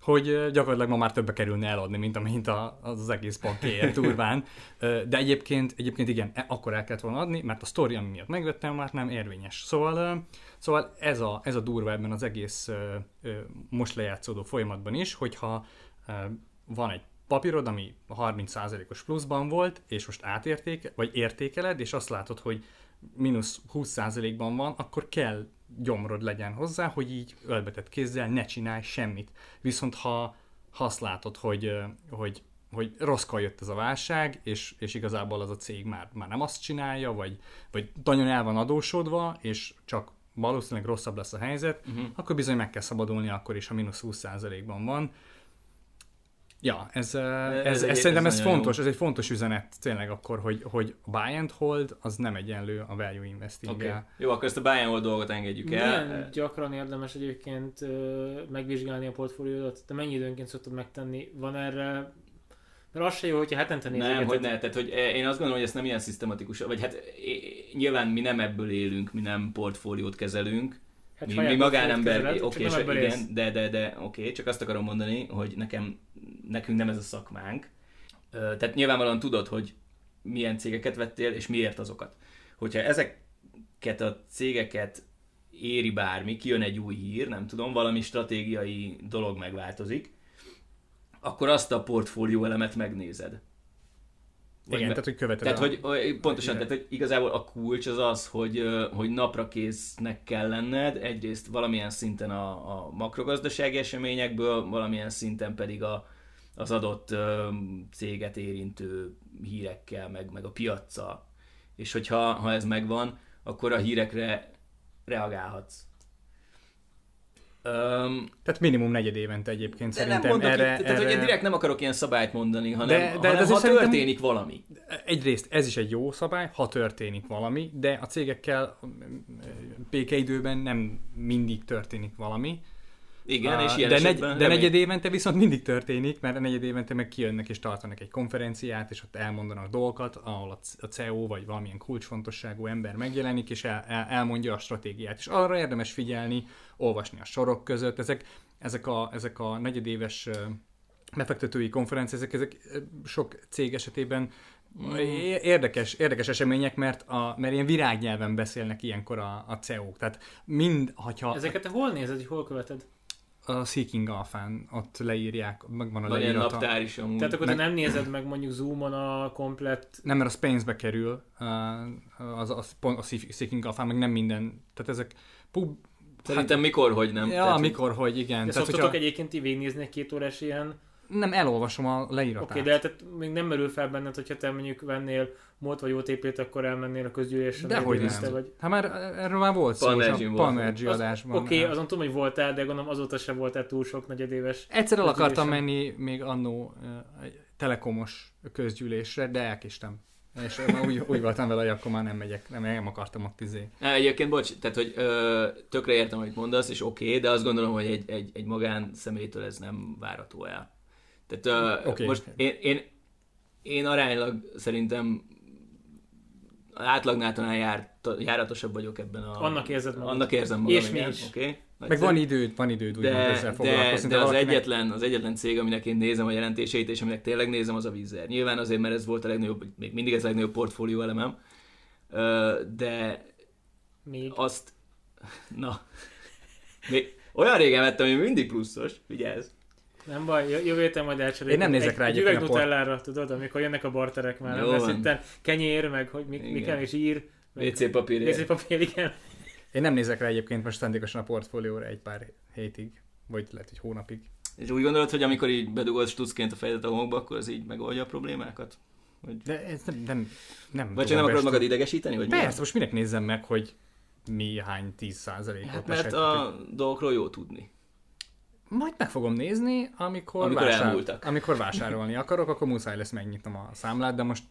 hogy gyakorlatilag ma már többe kerülne eladni, mint amint a, az, az egész pakér turván. De egyébként, egyébként igen, e, akkor el kellett volna adni, mert a sztori, ami miatt megvettem, már nem érvényes. Szóval, szóval ez, a, ez a durva ebben az egész most lejátszódó folyamatban is, hogyha van egy papírod, ami 30%-os pluszban volt, és most átértéke, vagy értékeled, és azt látod, hogy mínusz 20%-ban van, akkor kell gyomrod legyen hozzá, hogy így ölbetett kézzel ne csinálj semmit. Viszont ha, ha azt látod, hogy, hogy, hogy rosszkor jött ez a válság, és, és igazából az a cég már, már nem azt csinálja, vagy, vagy nagyon el van adósodva, és csak valószínűleg rosszabb lesz a helyzet, uh-huh. akkor bizony meg kell szabadulni akkor is, ha mínusz 20%-ban van. Ja, ez, ez, ez, ez szerintem ez fontos, jó. ez egy fontos üzenet tényleg akkor, hogy, hogy buy and hold az nem egyenlő a value investing okay. Jó, akkor ezt a buy and hold dolgot engedjük el. Milyen gyakran érdemes egyébként megvizsgálni a portfóliódat? Te mennyi időnként szoktad megtenni? Van erre mert az se jó, hogyha hetente nézegeted. Nem, hogy ne, tehát hogy eh, én azt gondolom, hogy ezt nem ilyen szisztematikus, vagy hát nyilván mi nem ebből élünk, mi nem portfóliót kezelünk, Hát mi, mi magánember, oké, okay, igen, de, de, de oké, okay, csak azt akarom mondani, hogy nekem, nekünk nem ez a szakmánk. Tehát nyilvánvalóan tudod, hogy milyen cégeket vettél, és miért azokat. Hogyha ezeket a cégeket éri bármi, kijön egy új hír, nem tudom, valami stratégiai dolog megváltozik, akkor azt a portfólió elemet megnézed. Igen, me- tehát hogy követed Tehát, a... hogy pontosan, tehát, hogy igazából a kulcs az az, hogy, hogy napra késznek kell lenned, egyrészt valamilyen szinten a, a makrogazdasági eseményekből, valamilyen szinten pedig a, az adott céget érintő hírekkel, meg, meg a piaccal. És hogyha ha ez megvan, akkor a hírekre reagálhatsz. Um, tehát minimum negyed évente egyébként szerintem. Nem erre, itt, tehát erre... hogy én direkt nem akarok ilyen szabályt mondani, hanem, de, de, hanem de ha történik valami. Egyrészt ez is egy jó szabály, ha történik valami, de a cégekkel békeidőben nem mindig történik valami. Igen, és ilyen de, negy, de negyed évente viszont mindig történik, mert a negyed évente meg kijönnek és tartanak egy konferenciát, és ott elmondanak dolgokat, ahol a CEO vagy valamilyen kulcsfontosságú ember megjelenik, és el, el, elmondja a stratégiát. És arra érdemes figyelni, olvasni a sorok között. Ezek, ezek, a, ezek a negyedéves befektetői konferenciák, ezek, ezek sok cég esetében mm. Érdekes, érdekes események, mert, a, mert ilyen virágnyelven beszélnek ilyenkor a, a CEO-k. Tehát mind, hogyha... Ezeket te hol nézed, hogy hol követed? A Seeking Alphán, ott leírják, megvan a Van leírata. naptár is amúgy. Tehát akkor meg... te nem nézed meg mondjuk Zoomon a komplett... Nem, mert az pénzbe kerül, az, az, a Seeking Alphán, meg nem minden, tehát ezek pub... Szerintem hát, mikor, hogy nem. Ja, tehát, mikor, hogy igen. De tehát, szoktatok hogyha... egyébként így végignézni egy két órás ilyen nem, elolvasom a leíratát. Oké, okay, de tehát még nem merül fel benned, hogyha te mondjuk vennél MOT vagy OTP-t, akkor elmennél a közgyűlésre. De hogy nem. Vagy... Hát már erről már volt szó, a Panergy adásban. Oké, okay, azon tudom, hogy voltál, de gondolom azóta sem voltál túl sok negyedéves. Egyszer el akartam menni még annó egy telekomos közgyűlésre, de elkéstem. És úgy, úgy voltam vele, hogy akkor már nem megyek, nem, nem akartam ott izé. Egyébként, bocs, tehát, hogy ö, tökre értem, amit mondasz, és oké, okay, de azt gondolom, hogy egy, egy, egy magán személytől ez nem várható el. Tehát uh, okay. most én, én, én aránylag szerintem átlagnál talán jár, járatosabb vagyok ebben a... Annak érzed magad. Annak érzem magam, És igen. mi is. Okay. Meg van időd, van időd úgy de, ezzel de, de az, egyetlen, az egyetlen cég, aminek én nézem a jelentéseit, és aminek tényleg nézem, az a vízer. Nyilván azért, mert ez volt a legnagyobb, még mindig ez a legnagyobb portfólió elemem, de még? azt, na, még olyan régen vettem, hogy mindig pluszos, vigyázz. Nem baj, jövő héten majd elcseréljük. Én nem nézek rá egy üveg nutellára, tudod, amikor jönnek a barterek már. Jó nem lesz itten kenyér, meg hogy mi, mi kell, és ír. WC papír. WC papír, igen. Én nem nézek rá egyébként most szándékosan a portfólióra egy pár hétig, vagy lehet, hogy hónapig. És úgy gondolod, hogy amikor így bedugod stucként a fejedet a homokba, akkor az így megoldja a problémákat? Vagy... De ez nem, nem, nem Vagy csak nem akarod magad idegesíteni? Vagy Persze, most minek nézzem meg, hogy mi hány 10 százalékot hát, mert a dolgokról jó tudni. Majd meg fogom nézni, amikor, Amikor vásár... elmúltak. amikor vásárolni akarok, akkor muszáj lesz megnyitnom a számlát, de most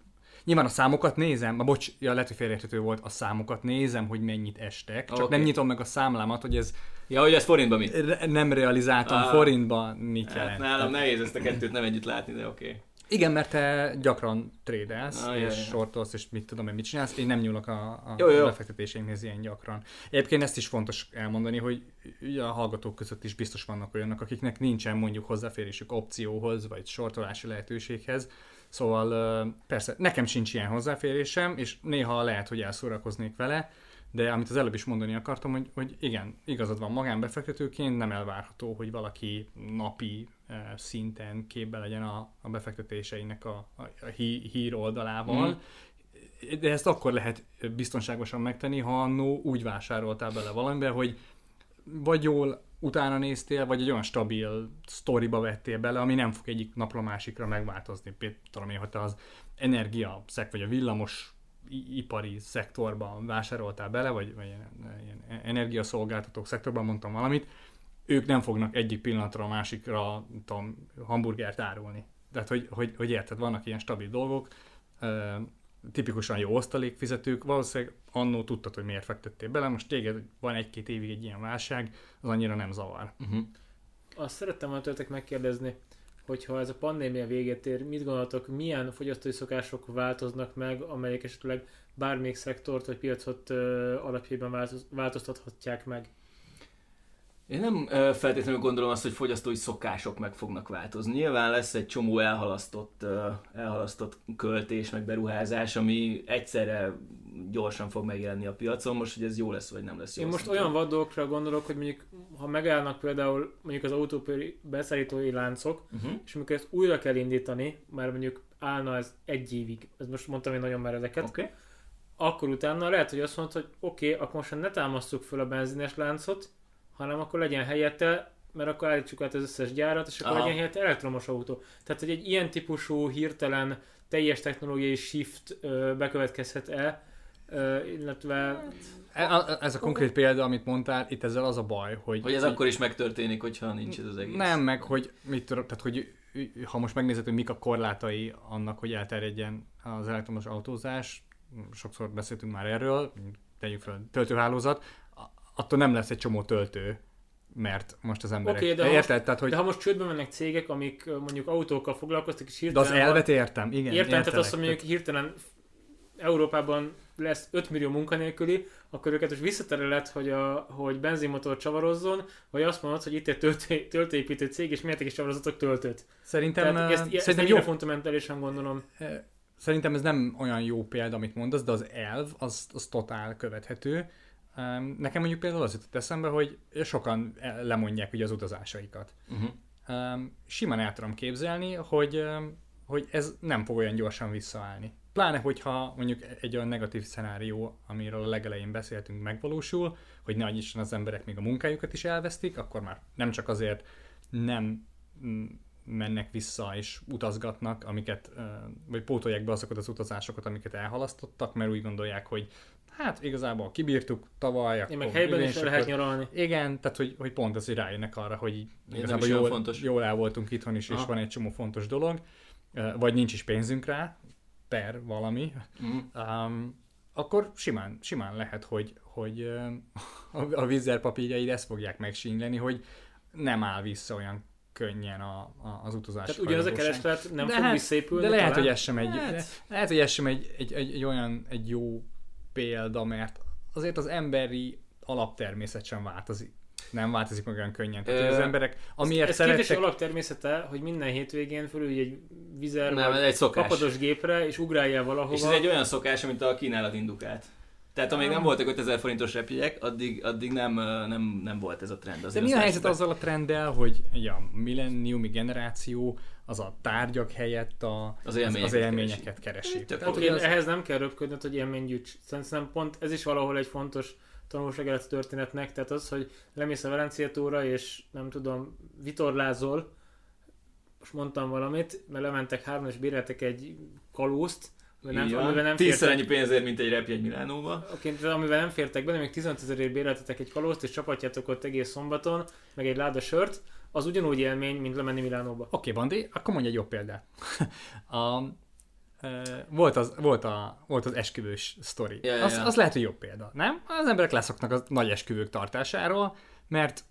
nyilván a számokat nézem, a bocs, ja, lehet, hogy félreérthető volt, a számokat nézem, hogy mennyit estek, csak Oké. nem nyitom meg a számlámat, hogy ez Ja, hogy ez forintban mi? re- nem realizáltam Ah. forintban mit Hát jelent. nálam nehéz ezt a kettőt nem együtt látni, de oké. Okay. Igen, mert te gyakran trédelsz, Ah, és ja. sortolsz, és mit tudom én, mit csinálsz. Én nem nyúlok a, a Jó, jó. befektetéseimhez ilyen gyakran. Egyébként ezt is fontos elmondani, hogy ugye a hallgatók között is biztos vannak olyanok, akiknek nincsen mondjuk hozzáférésük opcióhoz, vagy sortolási lehetőséghez. Szóval persze, nekem sincs ilyen hozzáférésem, és néha lehet, hogy elszórakoznék vele, de amit az előbb is mondani akartam, hogy, hogy igen, igazad van, magánbefektetőként nem elvárható, hogy valaki napi szinten képbe legyen a, a befektetéseinek a, a, a hí, hír oldalával, Mhm. de ezt akkor lehet biztonságosan megtenni, ha annó úgy vásároltál bele valamibe, hogy vagy jól utána néztél, vagy egy olyan stabil sztoriba vettél bele, ami nem fog egyik napról a másikra megváltozni. Például én, hogy te az energia szek, vagy a villamos ipari szektorban vásároltál bele, vagy, vagy ilyen, ilyen energiaszolgáltatók szektorban mondtam valamit, ők nem fognak egyik pillanatra a másikra tudom, hamburgert árulni. Tehát, hogy, hogy, hogy érted, vannak ilyen stabil dolgok, tipikusan jó osztalékfizetők, valószínűleg annó tudtad, hogy miért fektettél bele, most téged van egy-két évig egy ilyen válság, az annyira nem zavar. Uh-huh. Azt szerettem volna tőletek megkérdezni, hogyha ez a pandémia véget ér, mit gondoltok, milyen fogyasztói szokások változnak meg, amelyek esetleg bármelyik szektort vagy piacot ö, alapjában változ, változtathatják meg? Én nem feltétlenül gondolom azt, hogy fogyasztói szokások meg fognak változni. Nyilván lesz egy csomó elhalasztott, elhalasztott költés, meg beruházás, ami egyszerre gyorsan fog megjelenni a piacon. Most, hogy ez jó lesz, vagy nem lesz jó. Én most olyan tudom. vad dolgokra gondolok, hogy mondjuk, ha megállnak például mondjuk az autópéri beszállítói láncok, Uh-huh. és amikor ezt újra kell indítani, már mondjuk állna ez egy évig, ez most mondtam én nagyon már ezeket. Okay. akkor utána lehet, hogy azt mondod, hogy oké, okay, akkor most ne támasztjuk föl a benzines láncot, hanem akkor legyen helyette, mert akkor állítsuk át az összes gyárat, és akkor Aha. legyen helyette elektromos autó. Tehát, hogy egy ilyen típusú hirtelen teljes technológiai shift ö, bekövetkezhet el, ö, illetve E- a- Ez a konkrét példa, amit mondtál, itt ezzel az a baj, hogy... Hogy ez akkor is megtörténik, hogyha nincs ez az egész. Nem, meg hogy mit tudom, tehát hogy ha most megnézed, hogy mik a korlátai annak, hogy elterjedjen az elektromos autózás, sokszor beszéltünk már erről, tegyük fel töltőhálózat, attól nem lesz egy csomó töltő, mert most az emberek... Oké, de Érted? Tehát, hogy... De ha most csődbe mennek cégek, amik mondjuk autókkal foglalkoztak, és De hirtelen... az elvet értem, igen. Értem, tehát értelek. azt, hogy mondjuk hirtelen Európában lesz 5 millió munkanélküli, akkor őket most visszatereled, hogy, a, hogy benzinmotor csavarozzon, vagy azt mondod, hogy itt egy töltő, töltőépítő cég, és miért is csavarozatok töltőt. Szerintem, Tehát ezt, ezt szerintem jó, fundamentálisan gondolom. Szerintem ez nem olyan jó példa, amit mondasz, de az elv az, az totál követhető. Nekem mondjuk például az jutott eszembe, hogy sokan el- lemondják ugye az utazásaikat. Uh-huh. Simán el tudom képzelni, hogy, hogy ez nem fog olyan gyorsan visszaállni. Pláne, hogyha mondjuk egy olyan negatív szenárió, amiről a legelején beszéltünk, megvalósul, hogy ne Isten az emberek még a munkájukat is elvesztik, akkor már nem csak azért nem mm, mennek vissza és utazgatnak, amiket, vagy pótolják be azokat az utazásokat, amiket elhalasztottak, mert úgy gondolják, hogy hát igazából kibírtuk tavaly, Én meg helyben is lehet nyaralni. igen, tehát hogy, hogy pont azért rájönnek arra, hogy igazából jól, fontos. jól el voltunk itthon is, és Aha. van egy csomó fontos dolog, vagy nincs is pénzünk rá, per valami, Uh-huh. um, akkor simán, simán lehet, hogy, hogy a, a vízzelpapírjaid ezt fogják megsínyleni, hogy nem áll vissza olyan könnyen a, a, az utazás. Tehát ugyanaz a hajlandóság. kereslet nem De fog hát- visszaépülni De lehet, talán? hogy ez sem egy, Hát. lehet, hogy ez sem egy, egy, egy, egy, olyan egy jó példa, mert azért az emberi alaptermészet sem változik. Nem változik meg olyan könnyen. Tehát, az emberek, amiért ez kérdés szerettek... alaptermészete, hogy minden hétvégén fölülj egy vizer Nem, ez egy szokás. kapados gépre, és ugráljál valahova. És ez egy olyan szokás, mint a kínálat indukát. Tehát amíg nem voltak 5000 forintos repjegyek, addig, addig nem, nem, nem volt ez a trend. De Azért mi a helyzet azzal a trenddel, hogy ugye a millenniumi generáció az a tárgyak helyett a, Az élményeket az élményeket keresi. Tök Tehát ugye az- ehhez nem kell röpködnöd, hogy élmény gyűjts. Szerintem pont ez is valahol egy fontos tanulság a történetnek, tehát az, hogy lemész a Velencia tóra, és nem tudom, vitorlázol, most mondtam valamit, mert lementek három, és béreltek egy kalózt, amivel Így nem, amivel nem Tízszer fértek, ennyi pénzért, mint egy repjegy Milánóba. Oké, de amivel nem fértek benne, még 15 ezerért béreltetek egy kalózt, és csapatjátok ott egész szombaton, meg egy láda sört, az ugyanúgy élmény, mint lemenni Milánóba. Oké, okay, Bandi, akkor mondj egy jobb példát. a, e, volt, az, volt, a, volt az esküvős sztori. Ja, ja, az, ja. az lehet, hogy jobb példa, nem? Az emberek leszoknak a nagy esküvők tartásáról, mert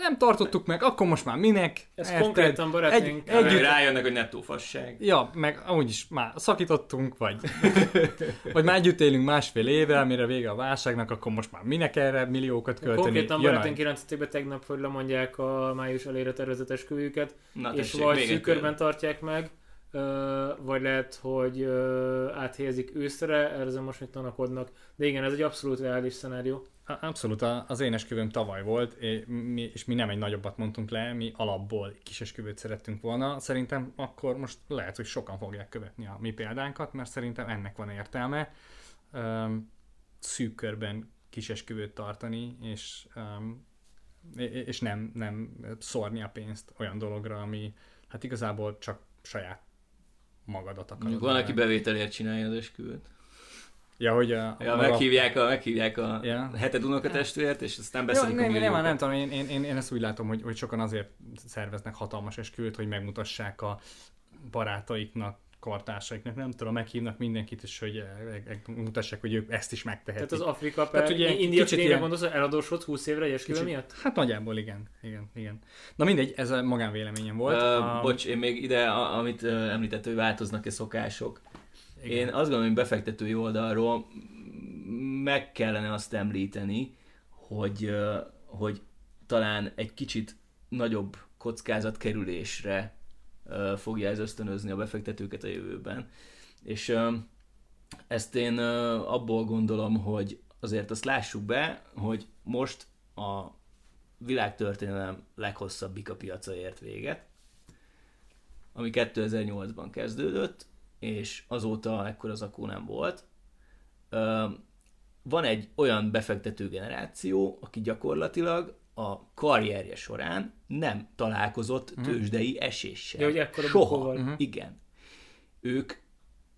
nem tartottuk meg, akkor most már minek? Ez Érted? konkrétan barátaink- egy, Együtt rájönnek, hogy nettó fasság. Ja, meg amúgy is már szakítottunk, vagy, vagy már együtt élünk másfél éve, amire vége a válságnak, akkor most már minek erre milliókat költeni? Konkrétan barátaink jelentették be tegnap, hogy lemondják a május elére tervezett esküvőjüket, Na, és tessék, vagy még egy szűk körben példa. tartják meg, vagy lehet, hogy áthelyezik őszre, erre most még tanakodnak. De igen, ez egy abszolút reális szenárió. Abszolút, az én esküvőm tavaly volt, és mi, és mi nem egy nagyobbat mondtunk le, mi alapból kis esküvőt szerettünk volna. Szerintem akkor most lehet, hogy sokan fogják követni a mi példánkat, mert szerintem ennek van értelme. Öm, szűk körben kis esküvőt tartani, és, öm, és nem, nem szórni a pénzt olyan dologra, ami hát igazából csak saját magadat akarod. Van, aki bevételért csinálja az esküvőt. Ja, hogy a, Ja, maga- meghívják a, meghívják a Ja. heted unokatestvért, és aztán Jó, beszélik a nem, nem, nem, tudom, én, én, én, én ezt úgy látom, hogy, hogy sokan azért szerveznek hatalmas esküvőt, hogy megmutassák a barátaiknak, kartársaiknak, nem tudom, meghívnak mindenkit, és hogy eh, eh, mutassák, hogy ők ezt is megtehetik. Tehát az Afrika Tehát per ugye India kicsit ilyen- gondolsz, hogy eladósodsz 20 évre egy esküvő Kicsit- miatt? Hát nagyjából igen, igen, igen. Na mindegy, ez a magánvéleményem volt. Ö, A- Bocs, én még ide, a, amit ö, említett, hogy változnak-e szokások. Igen. Én azt gondolom, hogy befektetői oldalról meg kellene azt említeni, hogy, hogy talán egy kicsit nagyobb kockázatkerülésre fogja ez ösztönözni a befektetőket a jövőben. És ezt én abból gondolom, hogy azért azt lássuk be, hogy most a világtörténelem leghosszabbik a piaca ért véget, ami 2008-ban kezdődött, és azóta ekkor az akó nem volt. Van egy olyan befektető generáció, aki gyakorlatilag a karrierje során nem találkozott tőzsdei eséssel. Ja, hogy ekkora Soha. Mhm. Igen. Ők,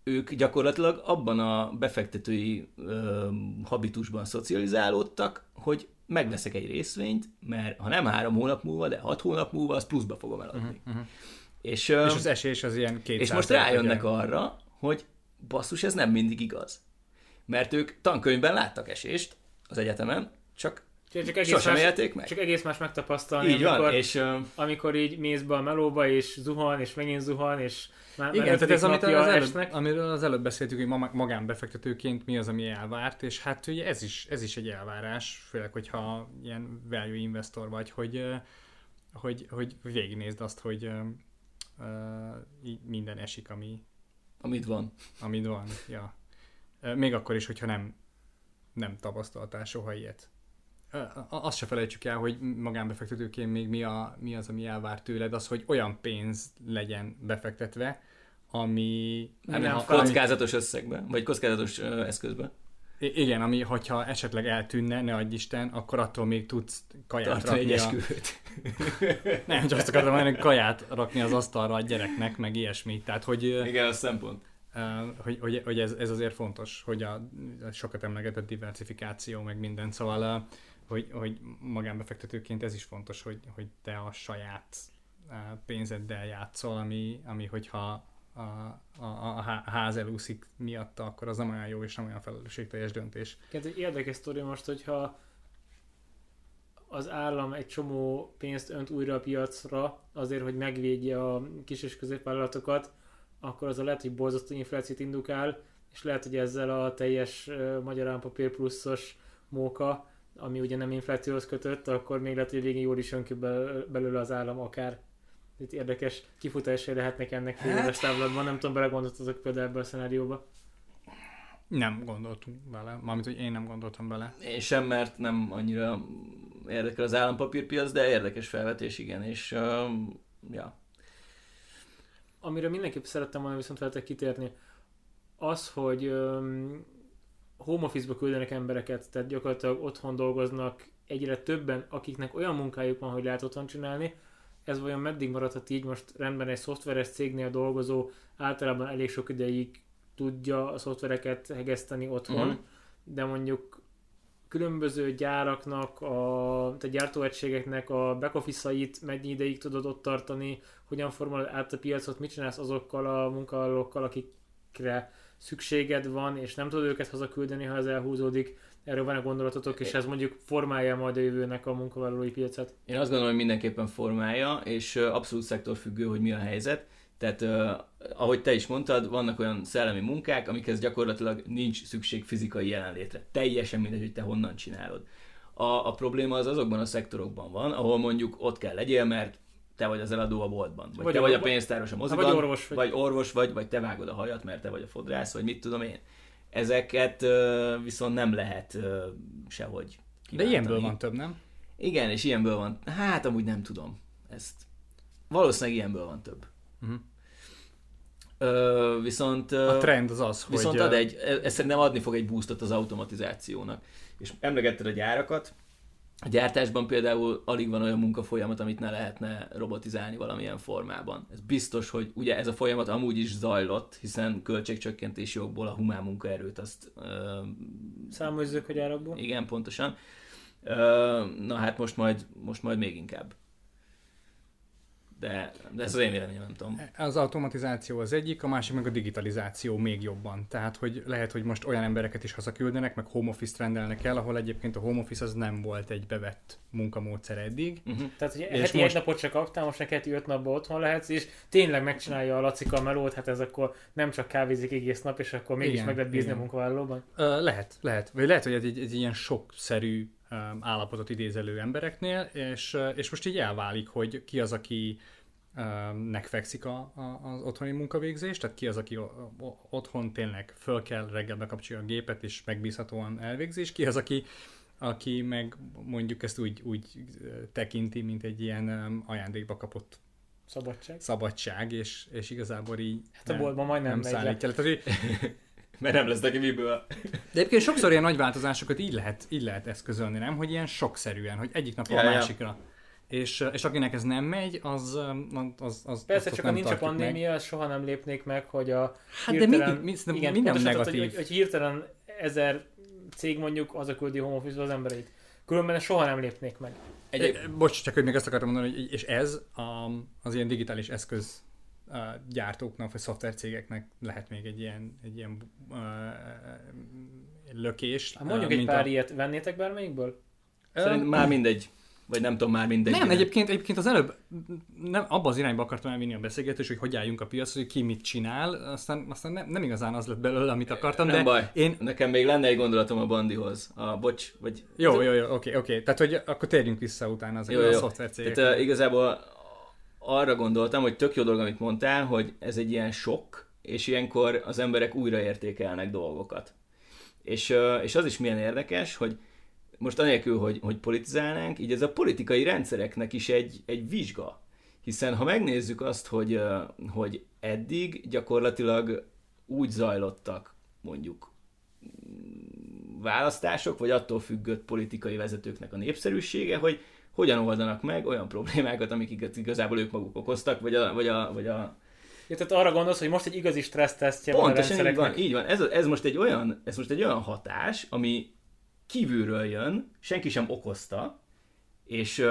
ők gyakorlatilag abban a befektetői ö, habitusban szocializálódtak, hogy megveszek egy részvényt, mert ha nem három hónap múlva, de hat hónap múlva, az pluszba fogom eladni. Mhm. És, és az esés az ilyen 200 és most rájönnek arra, hogy basszus, ez nem mindig igaz. Mert ők tankönyvben láttak esést az egyetemen, csak Csak, egész sosem más, élték meg. Csak egész más megtapasztalni, Így amikor, van, és amikor így mész be a melóba, és zuhan, és megint zuhan, és már Igen, tehát ez, amit az előbb, esnek. amiről az előbb beszéltük, hogy ma- magánbefektetőként mi az, ami elvárt, és hát ugye ez is, ez is egy elvárás, főleg, hogyha ilyen value investor vagy, hogy, hogy, hogy végignézd azt, hogy így minden esik, ami, amit van. amit van. Ja. Még akkor is, hogyha nem, nem tapasztaltál soha ilyet. Azt se felejtsük el, hogy magánbefektetőként még mi, a, mi az, ami elvár tőled, az, hogy olyan pénz legyen befektetve, ami... Nem, nem, ha- Kockázatos összegbe, vagy kockázatos ö, eszközbe. I- igen, ami, hogyha esetleg eltűnne, ne adj Isten, akkor attól még tudsz kaját Tartani egy rakni. A... esküvőt. Nem, csak azt akartam mondani, hogy kaját rakni az asztalra a gyereknek, meg ilyesmi. Tehát, hogy, Igen, az szempont. hogy, hogy, hogy ez, ez, azért fontos, hogy a, a sokat emlegetett diversifikáció, meg minden. Szóval, hogy, hogy magánbefektetőként ez is fontos, hogy, hogy te a saját pénzeddel játszol, ami, ami hogyha a, a, a há- ház elúszik miatta, akkor az nem olyan jó és nem olyan felelősségteljes döntés. Ez egy érdekes sztori most, hogyha az állam egy csomó pénzt önt újra a piacra azért, hogy megvédje a kis és középvállalatokat, akkor az a lehet, hogy borzasztó inflációt indukál, és lehet, hogy ezzel a teljes magyar állampapír pluszos móka, ami ugye nem inflációhoz kötött, akkor még lehet, hogy végén jól is jön ki bel- belőle az állam akár. Itt érdekes kifutásai lehetnek ennek fél éves távlatban, nem tudom, belegondoltatok például ebbe a szenárióba. Nem gondoltunk bele, mármint, hogy én nem gondoltam bele. Én sem, mert nem annyira érdekel az állampapírpiac, de érdekes felvetés, igen, és uh, ja. Amire mindenképp szerettem volna viszont veletek kitérni, az, hogy um, home office-ba küldenek embereket, tehát gyakorlatilag otthon dolgoznak egyre többen, akiknek olyan munkájuk van, hogy lehet otthon csinálni, ez vajon meddig maradhat így, most rendben egy szoftveres cégnél dolgozó általában elég sok ideig tudja a szoftvereket hegeszteni otthon, Mhm. de mondjuk különböző gyáraknak, a, a gyártóegységeknek a back office-ait mennyi ideig tudod ott tartani, hogyan formálod át a piacot, mit csinálsz azokkal a munkavállalókkal, akikre szükséged van, és nem tudod őket hazaküldeni, ha ez elhúzódik. Erről van a gondolatotok, és ez mondjuk formálja majd a jövőnek a munkavállalói piacát? Én azt gondolom, hogy mindenképpen formálja, és abszolút szektorfüggő, hogy mi a helyzet. Tehát, uh, ahogy te is mondtad, vannak olyan szellemi munkák, amikhez gyakorlatilag nincs szükség fizikai jelenlétre. Teljesen mindegy, hogy te honnan csinálod. A, a probléma az azokban a szektorokban van, ahol mondjuk ott kell legyél, mert te vagy az eladó a boltban, vagy, vagy te vagy a pénztáros a moziban, vagy orvos vagy. vagy orvos vagy, vagy te vágod a hajat, mert te vagy a fodrász, vagy mit tudom én. Ezeket viszont nem lehet sehogy De ilyenből van több, nem? Igen, és ilyenből van. Hát amúgy nem tudom. Ezt valószínűleg ilyenből van több. Uh-huh. Ö, viszont... A trend az az, viszont hogy... ad egy, ez szerintem adni fog egy boostot az automatizációnak. És emlegetted a gyárakat, a gyártásban például alig van olyan munkafolyamat, amit ne lehetne robotizálni valamilyen formában. Ez biztos, hogy ugye ez a folyamat amúgy is zajlott, hiszen költségcsökkentési jogból a humán munkaerőt azt... Uh, Számozzuk a gyárakból? Igen, pontosan. Uh, na hát most majd, most majd még inkább de, de ez az én véleményem, nem tudom. Az automatizáció az egyik, a másik meg a digitalizáció még jobban. Tehát, hogy lehet, hogy most olyan embereket is hazaküldenek, meg home office rendelnek el, ahol egyébként a home office az nem volt egy bevett munkamódszer eddig. Uh-huh. Tehát, hogy és heti most... egy napot csak kaptál, most neked öt napban otthon lehetsz, és tényleg megcsinálja a Lacika a melót, hát ez akkor nem csak kávézik egész nap, és akkor mégis igen, meg lehet bízni igen. a munkavállalóban? Uh, lehet, lehet. Vagy lehet, hogy ez egy, egy ilyen sokszerű állapotot idézelő embereknél, és, és most így elválik, hogy ki az, aki nek fekszik a, a, az otthoni munkavégzés, tehát ki az, aki otthon tényleg föl kell reggel bekapcsolja a gépet, és megbízhatóan elvégzés, ki az, aki, aki meg mondjuk ezt úgy, úgy tekinti, mint egy ilyen ajándékba kapott szabadság, szabadság és, és igazából így hát a boltban majdnem nem szállítja. Tehát, mert nem lesz neki miből. De egyébként sokszor ilyen nagy változásokat így lehet, így lehet eszközölni, nem? Hogy ilyen sokszerűen, hogy egyik napról ja, a másikra. Ja. És, és akinek ez nem megy, az... az, az Persze, csak ha nincs a pandémia, meg. soha nem lépnék meg, hogy a Hát hirtelen, de mi, mi, igen, minden negatív. hogy, hogy, hirtelen ezer cég mondjuk az a küldi home office az embereit. Különben soha nem lépnék meg. Egy, bocs, csak hogy még ezt akartam mondani, hogy és ez a, az ilyen digitális eszköz gyártóknak, vagy szoftvercégeknek lehet még egy ilyen, egy ilyen uh, lökés. Hát mondjuk uh, egy pár a... ilyet, vennétek bármelyikből? Szerintem már mindegy. Vagy nem tudom már mindegy. Nem, egyébként, egyébként az előbb nem, abba az irányba akartam elvinni a beszélgetést, hogy hogy álljunk a piac, hogy ki mit csinál, aztán, aztán nem, nem igazán az lett belőle, amit akartam, nem de baj. én... Nekem még lenne egy gondolatom a Bandihoz. A bocs, vagy... Jó, jó, jó, oké, oké. Tehát, hogy akkor térjünk vissza utána az jó, jó. a szoftvercégek. Tehát uh, igazából arra gondoltam, hogy tök jó dolog, amit mondtál, hogy ez egy ilyen sok, és ilyenkor az emberek újraértékelnek dolgokat. És, és az is milyen érdekes, hogy most anélkül, hogy, hogy politizálnánk, így ez a politikai rendszereknek is egy, egy vizsga. Hiszen ha megnézzük azt, hogy, hogy eddig gyakorlatilag úgy zajlottak mondjuk mm, választások, vagy attól függött politikai vezetőknek a népszerűsége, hogy hogyan oldanak meg olyan problémákat, amik igazából ők maguk okoztak, vagy a, vagy a, vagy a Ja, tehát arra gondolsz, hogy most egy igazi stressztesztje van a így van, így van. Ez, ez, most egy olyan, ez most egy olyan hatás, ami kívülről jön, senki sem okozta, és,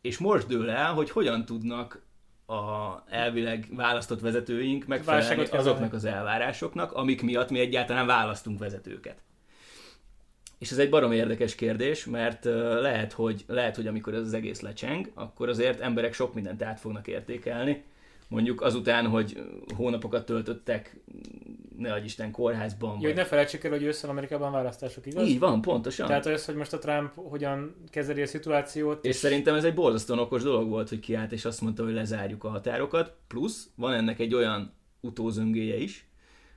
és most dől el, hogy hogyan tudnak a elvileg választott vezetőink megfelelni azoknak az elvárásoknak, amik miatt mi egyáltalán választunk vezetőket. És ez egy barom érdekes kérdés, mert lehet, hogy, lehet, hogy amikor ez az egész lecseng, akkor azért emberek sok mindent át fognak értékelni, mondjuk azután, hogy hónapokat töltöttek, ne adj Isten, kórházban. Jó, vagy... ne felejtsük el, hogy ősszel Amerikában választások, igaz? Így van, pontosan. Tehát az, hogy most a Trump hogyan kezeli a szituációt. És, és szerintem ez egy borzasztóan okos dolog volt, hogy kiállt és azt mondta, hogy lezárjuk a határokat. Plusz van ennek egy olyan utózöngéje is,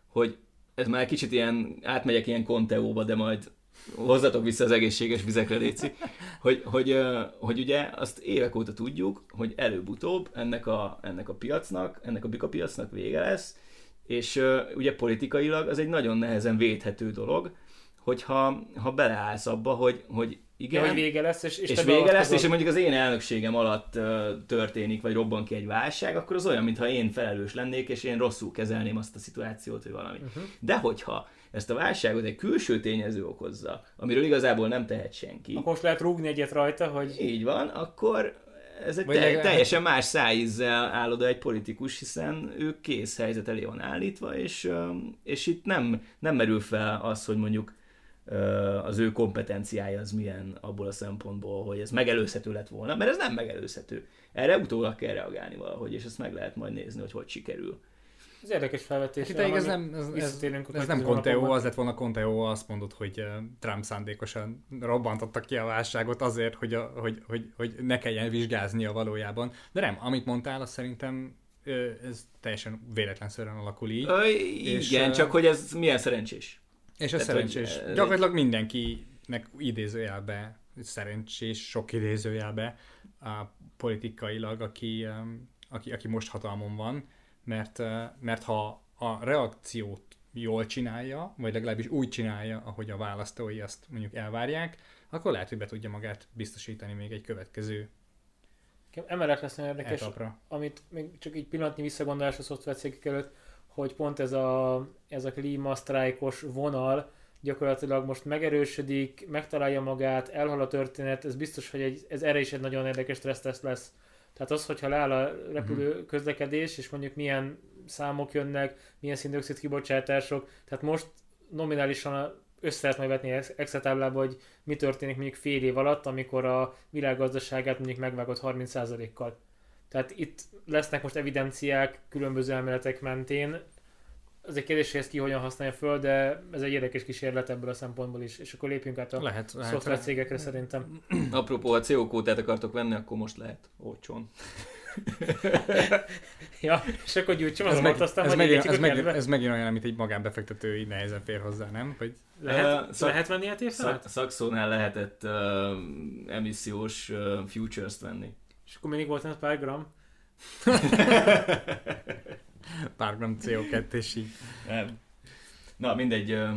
hogy ez már kicsit ilyen, átmegyek ilyen konteóba, de majd hozzatok vissza az egészséges vizekre, Léci, hogy, hogy, hogy ugye azt évek óta tudjuk, hogy előbb-utóbb ennek a, ennek a piacnak, ennek a bika piacnak vége lesz, és ugye politikailag az egy nagyon nehezen védhető dolog, hogyha ha beleállsz abba, hogy, hogy igen, Ja, hogy vége lesz, és, és, és vége lesz, és mondjuk az én elnökségem alatt uh, történik, vagy robban ki egy válság, akkor az olyan, mintha én felelős lennék, és én rosszul kezelném azt a szituációt, vagy valami. Uh-huh. De hogyha ezt a válságot egy külső tényező okozza, amiről igazából nem tehet senki, Akkor most lehet rúgni egyet rajta, hogy így van, akkor ez egy te- legalább- teljesen más szájízzel áll oda egy politikus, hiszen ő kész helyzet elé van állítva, és, és itt nem, nem merül fel az, hogy mondjuk az ő kompetenciája az milyen abból a szempontból, hogy ez megelőzhető lett volna, mert ez nem megelőzhető. Erre utólag kell reagálni valahogy, és ezt meg lehet majd nézni, hogy hogy sikerül. Ez érdekes felvetés. Itt ez nem, ez, ez, ez nem Conteo, az lett volna Conteo, azt mondod, hogy eh, Trump szándékosan robbantotta ki a válságot azért, hogy, a, hogy, hogy, hogy ne kelljen vizsgáznia valójában. De nem, amit mondtál, az szerintem ö, ez teljesen véletlenszerűen alakul így. Ö, És, igen, ö, csak hogy ez milyen szerencsés. És ez Tehát, hogy, szerencsés. eh, Gyakorlatilag mindenkinek idézőjelbe, szerencsés, sok idézőjelbe, a politikailag, aki, aki, aki most hatalmon van, mert, mert ha a reakciót jól csinálja, vagy legalábbis úgy csinálja, ahogy a választói azt mondjuk elvárják, akkor lehet, hogy be tudja magát biztosítani még egy következő Emellett lesz nagyon érdekes, etapra. amit még csak egy pillanatnyi visszagondolás a szoftvercégek előtt, hogy pont ez a, ez a klímasztrájkos vonal gyakorlatilag most megerősödik, megtalálja magát, elhal a történet, ez biztos, hogy egy, ez erre is egy nagyon érdekes stresszteszt lesz. Tehát az, hogyha leáll a repülő közlekedés, és mondjuk milyen számok jönnek, milyen szindioxid kibocsátások, tehát most nominálisan össze lehet majd vetni ex- Excel táblába, hogy mi történik mondjuk fél év alatt, amikor a világgazdaságát mondjuk megvágott 30%-kal. Tehát itt lesznek most evidenciák különböző elméletek mentén. Az egy kérdés, hogy ezt ki hogyan használja föl, de ez egy érdekes kísérlet ebből a szempontból is. És akkor lépjünk át a Lehet, lehet. szoftvercégekre szerintem. Apropó, ha CO kótát akartok venni, akkor most lehet olcsón. Ja, és akkor gyújtsam az Ez, meg, aztán ez, megint, ez, a kedve. ez megint olyan, amit egy magánbefektető így nehezen fér hozzá, nem? Hogy Lehet, Ö, szak- lehet venni ilyet évfelet? Szak, szakszónál lehetett uh, emissziós uh, futures-t venni. És akkor mindig volt ez pár gram. pár gram CO2 és így. Nem. Na, mindegy. Uh,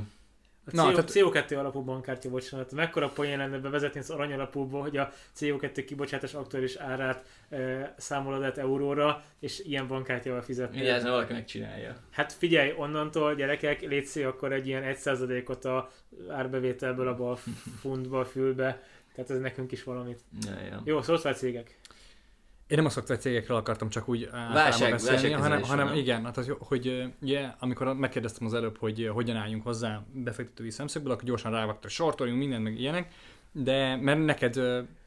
A Na, CO, tehát- CO2 alapú bankkártya, bocsánat. Mekkora poén lenne bevezetni az arany alapúból, hogy a CO2 kibocsátás aktuális árát e, számolod át euróra, és ilyen bankkártyával fizetni. vigyázni, valaki megcsinálja. Hát figyelj, onnantól gyerekek, légy szíves, akkor egy ilyen 1%-ot a árbevételből abba a funtba, a fülbe. Tehát ez nekünk is valamit. Ja, ja. Jó, szoftvercégek. Én nem a szoftvercégekről akartam csak úgy általában Válság- beszélni, hanem, hanem nem? igen, hát az, hogy ö, ugye, amikor megkérdeztem az előbb, hogy ö, hogyan álljunk hozzá befektetői szemszögből, akkor gyorsan rávágta, hogy sortoljunk mindent, meg ilyenek, de mert neked,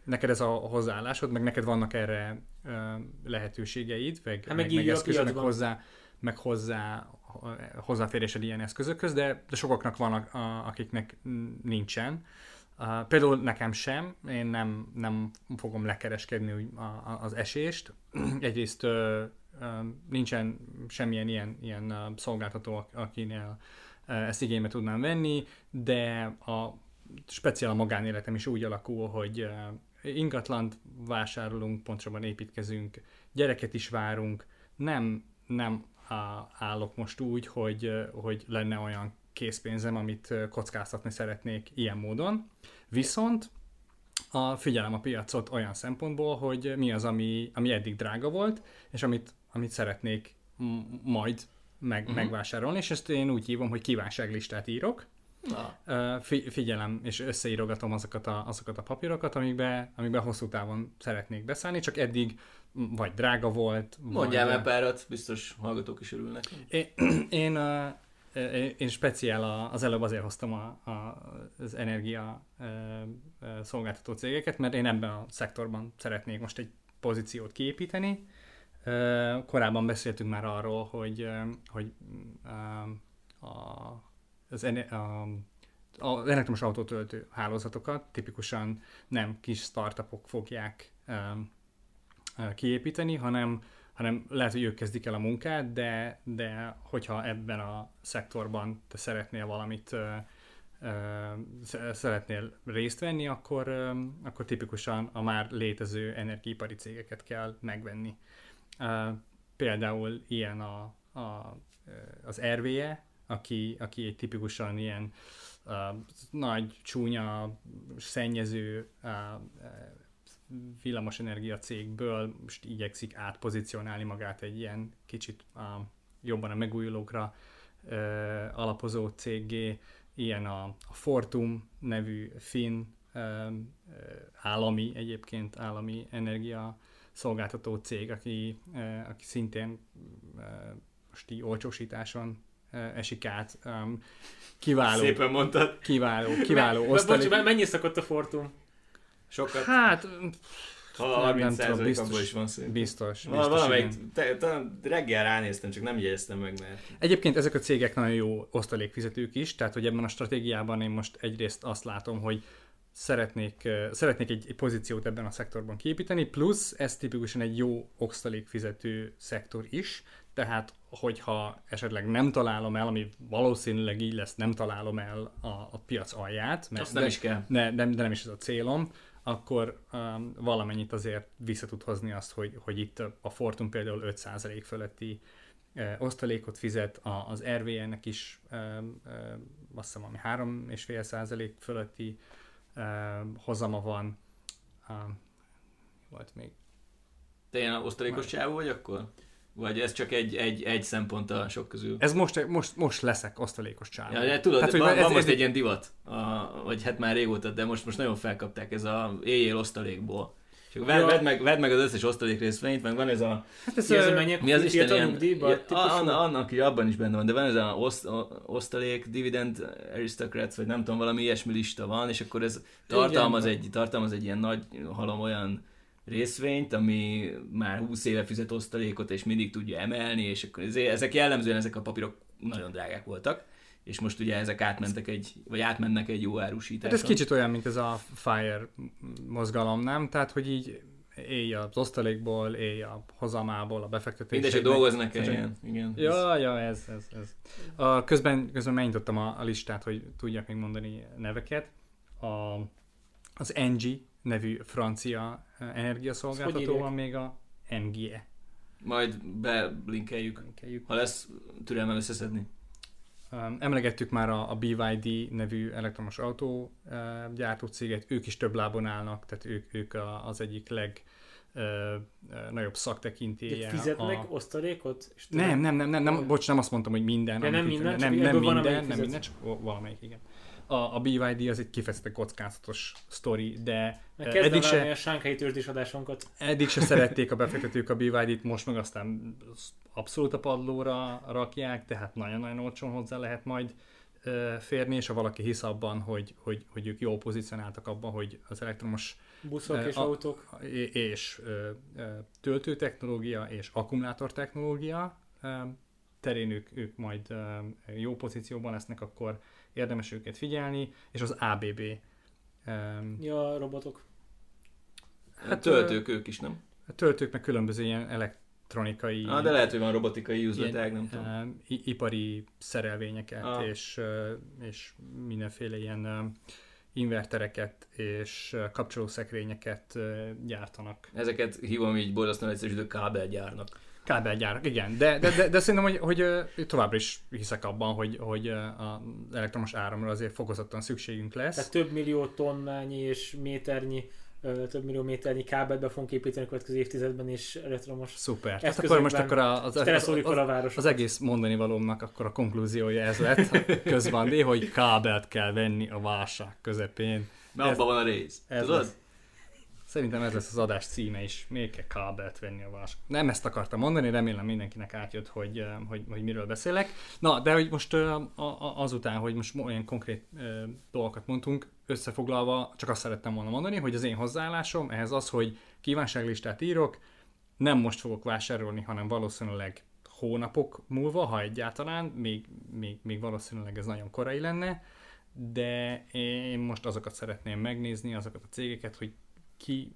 neked ez a hozzáállásod, meg neked vannak erre lehetőségeid, meg, Hát meg meg, meg eszközök, meg hozzá, meg hozzá hozzáférésed ilyen eszközökhöz, de, de sokaknak vannak, akiknek nincsen. Uh, például nekem sem, én nem, nem fogom lekereskedni úgy a, a, az esést. Egyrészt uh, nincsen semmilyen ilyen, ilyen uh, szolgáltató, ak- akinél uh, ezt igénybe tudnám venni, de a speciál a magánéletem is úgy alakul, hogy uh, ingatlant vásárolunk, pontosabban építkezünk, gyereket is várunk, nem, nem állok most úgy, hogy, hogy lenne olyan készpénzem, amit kockáztatni szeretnék ilyen módon. Viszont a figyelem a piacot olyan szempontból, hogy mi az, ami, ami eddig drága volt, és amit, amit szeretnék m- majd meg, uh-huh. megvásárolni, és ezt én úgy hívom, hogy kívánságlistát írok. Na, Fi- figyelem, és összeírogatom azokat a, azokat a papírokat, amikbe, amikbe hosszú távon szeretnék beszállni, csak eddig vagy drága volt, mondjál vagy, már párat, biztos hallgatók is örülnek. én, én, én, speciál az előbb azért hoztam az energia ö, szolgáltató cégeket, mert én ebben a szektorban szeretnék most egy pozíciót kiépíteni. Korábban beszéltünk már arról, hogy, hogy az, ene- a, az elektromos autótöltő hálózatokat tipikusan nem kis startupok fogják kiépíteni, hanem hanem lehet, hogy ők kezdik el a munkát, de, de hogyha ebben a szektorban te szeretnél valamit ö, ö, sz- szeretnél részt venni, akkor, ö, akkor tipikusan a már létező energiaipari cégeket kell megvenni. Ö, Például ilyen a, a, az RVE, aki, aki egy tipikusan ilyen uh, nagy, csúnya, szennyező uh, villamosenergia cégből most igyekszik átpozícionálni magát egy ilyen kicsit uh, jobban a megújulókra uh, alapozó céggé, ilyen a, a Fortum nevű finn uh, állami, egyébként állami energia szolgáltató cég, aki, uh, aki szintén uh, most így olcsósításon esik át. Um, kiváló. Szépen mondtad. Kiváló, kiváló osztalék. bocs, mennyi szokott a Fortum? Sokat. Hát, Ha nem 30 tudom, százalék biztos. abból is van szép. biztos. Biztos Valamelyik, te, te, reggel ránéztem, csak nem jegyeztem meg, mert Egyébként ezek a cégek nagyon jó osztalékfizetők is, tehát hogy ebben a stratégiában én most egyrészt azt látom, hogy szeretnék, szeretnék egy, egy pozíciót ebben a szektorban kiépíteni, plusz ez tipikusan egy jó osztalékfizető szektor is, tehát hogyha esetleg nem találom el, ami valószínűleg így lesz, nem találom el a, a piac alját, mert azt nem de, is kell. ne, nem, de nem is ez a célom, akkor um, valamennyit azért vissza tud hozni azt, hogy, hogy itt a Fortum például 5% fölötti uh, osztalékot fizet, a, az RVN-nek is um, uh, azt hiszem, ami 3,5% fölötti um, hozama van. Um, volt még. Te ilyen osztalékos csávó vagy akkor? Vagy ez csak egy, egy, egy szempont a sok közül? Ez most, most, most leszek osztalékos csávó. Ja, ja, tudod, Hát, hogy van, ez- van most ez- egy ilyen divat, a, vagy hát már régóta, de most, most nagyon felkapták ez a éjjel osztalékból. Csak vedd, Ja. vedd, meg, vedd meg az összes osztalék részvényt, meg van ez a... Hát ez, Mi az, ö, hogy mennyi Mi az Isten ilyen... an, annak, hogy abban is benne van, de van ez a oszt, osztalék, dividend aristocrats, vagy nem tudom, valami ilyesmi lista van, és akkor ez tartalmaz Igen. egy, tartalmaz egy ilyen nagy halom olyan részvényt, ami már 20 éve fizet osztalékot, és mindig tudja emelni, és akkor ezért- ezek jellemzően ezek a papírok nagyon drágák voltak, és most ugye ezek átmentek egy, vagy átmennek egy jó Hát árusításon. ez kicsit olyan, mint ez a FIRE mozgalom, nem? Tehát, hogy így élj az osztalékból, élj a hozamából, a befektetésnek. Mindegy, hogy dolgoznak Szóval- ilyen. Igen. Ja, ja, ez, ez, ez. A, közben, közben megnyitottam a, a listát, hogy tudjak még mondani neveket. A, az Engie nevű francia energiaszolgáltató van még a NGE. Majd belinkeljük, Linkeljük. ha lesz türelmem összeszedni. Emlegettük már a, a BYD nevű elektromos autó gyártó céget, ők is több lábon állnak, tehát ők, ők a, az egyik leg uh, nagyobb szaktekintélye. De fizetnek a... osztalékot? És Nem, nem, nem, nem, nem, bocs, nem azt mondtam, hogy minden. Amit nem minden, nem, nem van, minden, nem minden, csak valamelyik, igen. A, a BYD az egy kifejezetten kockázatos sztori, de eh, kezdem eddig se, a sánkhelyi tőzsdés adásunkat. eddig se szerették a befektetők a BYD-t, most meg aztán abszolút a padlóra rakják, tehát nagyon-nagyon olcsón hozzá lehet majd ö, férni, és ha valaki hisz abban, hogy, hogy, hogy ők jól pozícionáltak abban, hogy az elektromos Buszok Eh, és a- autók. és, és ö, töltőtechnológia és akkumulátor technológia terén ők, ők majd jó pozícióban lesznek, akkor érdemes őket figyelni, és az ABB. ö, Ja, robotok. Hát töltők ők is, nem? A töltők meg különböző ilyen elektronikai Ah, de lehet, hogy van robotikai üzletág, nem tudom. i- ipari szerelvényeket Ah. és, és mindenféle ilyen ö, invertereket és kapcsolószekrényeket gyártanak. Ezeket hívom így borzasztóan egyszerűsítő kábelgyárnak. Kábelgyárak, igen. De, de, de, de szerintem, hogy, hogy továbbra is hiszek abban, hogy, hogy az elektromos áramra azért fokozottan szükségünk lesz. Tehát több millió tonnányi és méternyi, több millió méternyi kábelt be fogunk építeni a következő évtizedben, és elektromos Szuper. Tehát akkor most akkor a- az, az, az, az, az egész mondani valómnak akkor a konklúziója ez lett közben, hogy kábelt kell venni a válság közepén. Mert abban van a rész. ez Tudod? lesz. Szerintem ez lesz az adás címe is. Még kell kábelt venni a válság. Nem ezt akartam mondani, remélem mindenkinek átjött, hogy, hogy, hogy miről beszélek. Na, de hogy most azután, hogy most olyan konkrét dolgokat mondtunk, összefoglalva csak azt szerettem volna mondani, hogy az én hozzáállásom ehhez az, hogy kívánságlistát írok, nem most fogok vásárolni, hanem valószínűleg hónapok múlva, ha egyáltalán, még, még, még valószínűleg ez nagyon korai lenne, de én most azokat szeretném megnézni, azokat a cégeket, hogy ki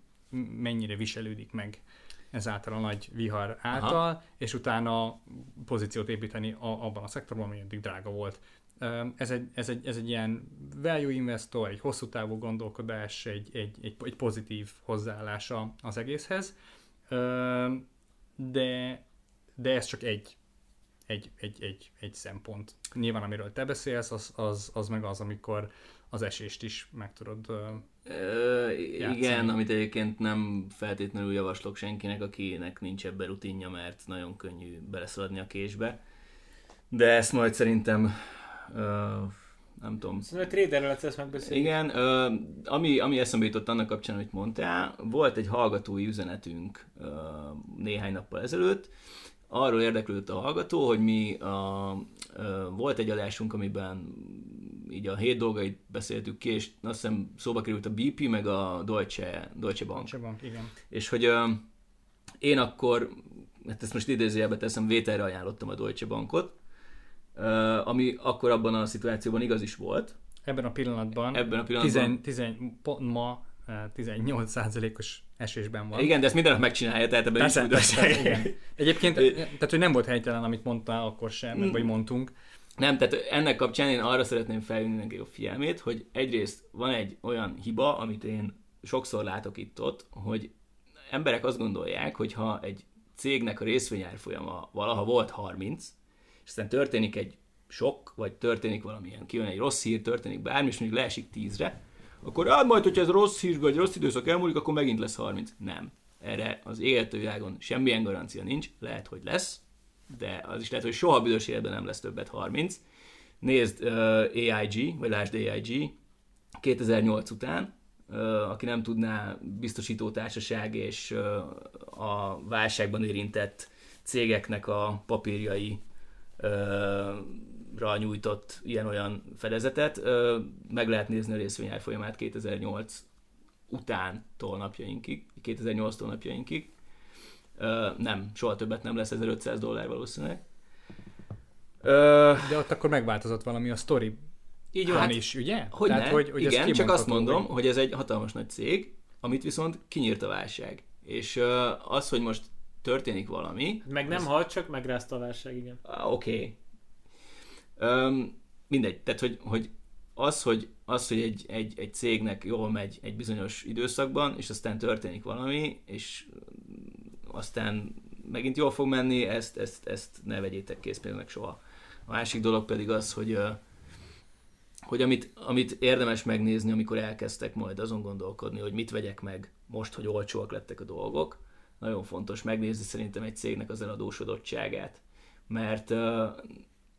mennyire viselődik meg ezáltal a nagy vihar által, Aha. és utána pozíciót építeni a, abban a szektorban, ami eddig drága volt. Ez egy, ez, egy, ez egy ilyen value investor, egy hosszú távú gondolkodás, egy, egy, egy, egy pozitív hozzáállása az egészhez, de, de ez csak egy egy, egy, egy, egy szempont. Nyilván, amiről te beszélsz, az, az, az meg az, amikor az esést is meg tudod ö, Játszani. igen, amit egyébként nem feltétlenül javaslok senkinek, akinek nincs ebben rutinja, mert nagyon könnyű beleszaladni a késbe. De ezt majd szerintem, ö, nem tudom, Szerintem a traderrel lesz ezt megbeszélni. igen, ö, ami, ami eszembe jutott annak kapcsán, amit mondtál, volt egy hallgatói üzenetünk ö, néhány nappal ezelőtt, arról érdeklődött a hallgató, hogy mi a, volt egy adásunk, amiben így a hét dolgait beszéltük ki, és azt hiszem szóba került a BP, meg a Deutsche, Deutsche Bank. se van, igen. És hogy én akkor, hát ezt most idézőjelbe teszem, vételre ajánlottam a Deutsche Bankot, ami akkor abban a szituációban igaz is volt. Ebben a pillanatban, Ebben a pillanatban. 10, 10, pont ma 18%-os esésben van. Igen, de ezt minden nap megcsinálja, tehát ebben Persze, újdonság. igen. Egyébként, tehát hogy nem volt helytelen, amit mondtál akkor sem, Mm. vagy mondtunk. Nem, tehát ennek kapcsán én arra szeretném felhívni mindenki a figyelmét, hogy egyrészt van egy olyan hiba, amit én sokszor látok itt-ott, hogy emberek azt gondolják, hogy ha egy cégnek a részvényárfolyama valaha volt 30, és aztán történik egy sok, vagy történik valamilyen, kijön egy rossz hír, történik bármi, és mondjuk leesik 10-re, akkor hát majd, hogyha ez rossz hír, vagy rossz időszak elmúlik, akkor megint lesz 30. Nem. Erre az égető világon semmilyen garancia nincs, lehet, hogy lesz, de az is lehet, hogy soha büdös életben nem lesz többet 30. Nézd uh, AIG, vagy lásd AIG 2008 után, uh, aki nem tudná, biztosító társaság és uh, a válságban érintett cégeknek a papírjai ra nyújtott ilyen-olyan fedezetet. Meg lehet nézni a részvényárfolyamát 2008 utántól napjainkig, 2008-tól napjainkig. Uh, nem, soha többet nem lesz 1500 dollár valószínűleg. De ott akkor megváltozott valami a sztori így hát, van. is, ugye? Hogy Tehát, ne? hogy, hogy Igen, csak azt mondom, hogy- hogy ez egy hatalmas nagy cég, amit viszont kinyírt a válság. És az, hogy most történik valami, Meg nem halt, csak megrázta a válság, igen. Ah, Oké. Okay. Um, mindegy, tehát hogy, hogy az, hogy, az, hogy egy, egy, egy cégnek jól megy egy bizonyos időszakban, és aztán történik valami, és aztán megint jól fog menni, ezt, ezt, ezt ne vegyétek készpénznek soha. A másik dolog pedig az, hogy, hogy amit, amit érdemes megnézni, amikor elkezdtek majd azon gondolkodni, hogy mit vegyek meg most, hogy olcsóak lettek a dolgok, nagyon fontos megnézni szerintem egy cégnek az eladósodottságát. Mert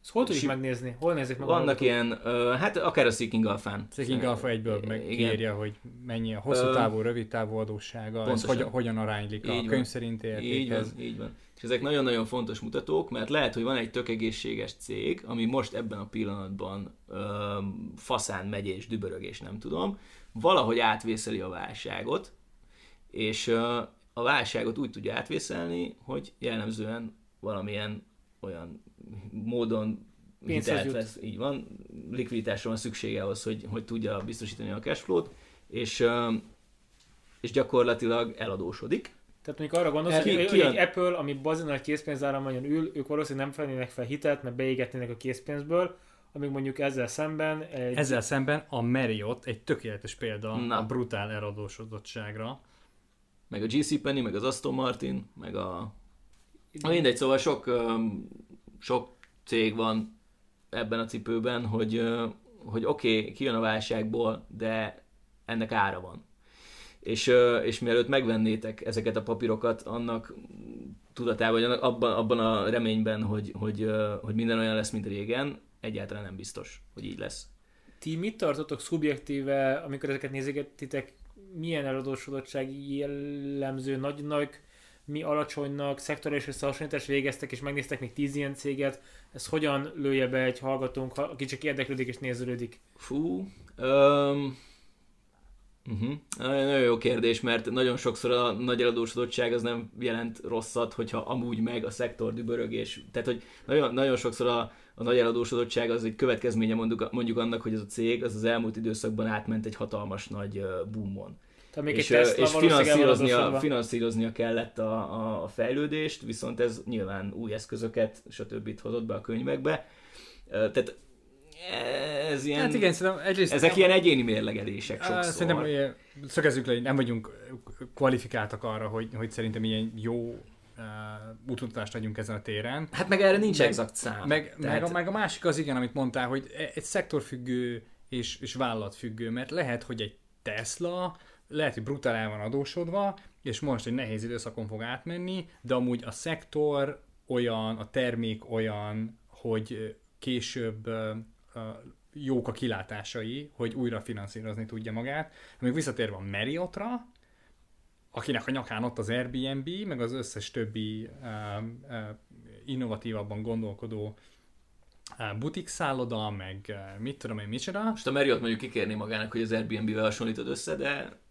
Ezt hol tudjuk Si- megnézni? Hol nézik meg? vannak ilyen, uh, hát akár a Seeking Alpha-n. Seeking Alpha egyből meg Igen. kiírja, hogy mennyi a hosszú Ö, távú, rövid távú adóssága, ez pontosan. hogyan, aránylik Így a van. könyv szerinti Így van, így van. És ezek nagyon-nagyon fontos mutatók, mert lehet, hogy van egy tök egészséges cég, ami most ebben a pillanatban öm, faszán megy és dübörög és nem tudom, valahogy átvészeli a válságot, és ö, a válságot úgy tudja átvészeli, hogy jellemzően valamilyen olyan módon hitelt vesz, így van, likviditásra van szüksége ahhoz, hogy, hogy tudja biztosítani a cashflow-t, és, és gyakorlatilag eladósodik, Tehát mondjuk arra gondolsz, Ki- hogy, ki hogy egy Apple, ami bazin nagy készpénzáramon ül, ők valószínűleg nem felnének fel hitelt, mert beégetnének a készpénzből, amíg mondjuk ezzel szemben egy... Ezzel szemben a Marriott egy tökéletes példa Na. a brutál eladósodottságra. meg a GC Penny, meg az Aston Martin, meg a... Mindegy, szóval sok, öm, sok cég van ebben a cipőben, hogy, hogy oké, okay, kijön a válságból, de ennek ára van. És, és mielőtt megvennétek ezeket a papírokat, annak tudatában, vagy abban, abban a reményben, hogy, hogy, hogy minden olyan lesz, mint régen, egyáltalán nem biztos, hogy így lesz. Ti mit tartotok szubjektíve, amikor ezeket nézegetitek, milyen eladósodottság jellemző, nagynak, mi alacsonynak, szektorális összehasonlítást végeztek, és megnéztek még tíz ilyen céget, ez hogyan lője be egy hallgatónk, ha- aki csak érdeklődik és néződik? Fú, um, uh-huh. nagyon jó kérdés, mert nagyon sokszor a nagy eladósodottság az nem jelent rosszat, hogyha amúgy meg a szektor dübörög, és tehát, hogy nagyon, nagyon sokszor a, a nagy eladósodottság az egy következménye mondjuk, mondjuk annak, hogy ez a cég az az elmúlt időszakban átment egy hatalmas nagy boomon. Tehát még és, egy Tesla és finanszíroznia, finanszíroznia kellett a, a, a fejlődést, viszont ez nyilván új eszközöket, stb. hozott be a könyvekbe. Tehát ez ilyen, Hát igen, szerintem egyrészt... ezek ilyen egyéni mérlegelések Á, sokszor. Szerintem ilyen, szögezzük le, hogy nem vagyunk kvalifikáltak arra, hogy, hogy szerintem ilyen jó uh, útmutatást adjunk ezen a téren. Hát meg erre nincs Meg- exakt szám. Meg, Tehát- meg, a, meg a másik az igen, amit mondtál, hogy e- egy szektorfüggő és, és vállalatfüggő, mert lehet, hogy egy Tesla lehet, hogy brutál el van adósodva, és most egy nehéz időszakon fog átmenni, de amúgy a szektor olyan, a termék olyan, hogy később jók a kilátásai, hogy újra finanszírozni tudja magát. Még visszatérve a Marriotra, akinek a nyakán ott az Airbnb, meg az összes többi uh, uh, innovatívabban gondolkodó uh, butik szálloda, meg mit tudom én, micsoda. Most a Marriott mondjuk kikérni magának, hogy az Airbnb-vel hasonlítod össze, de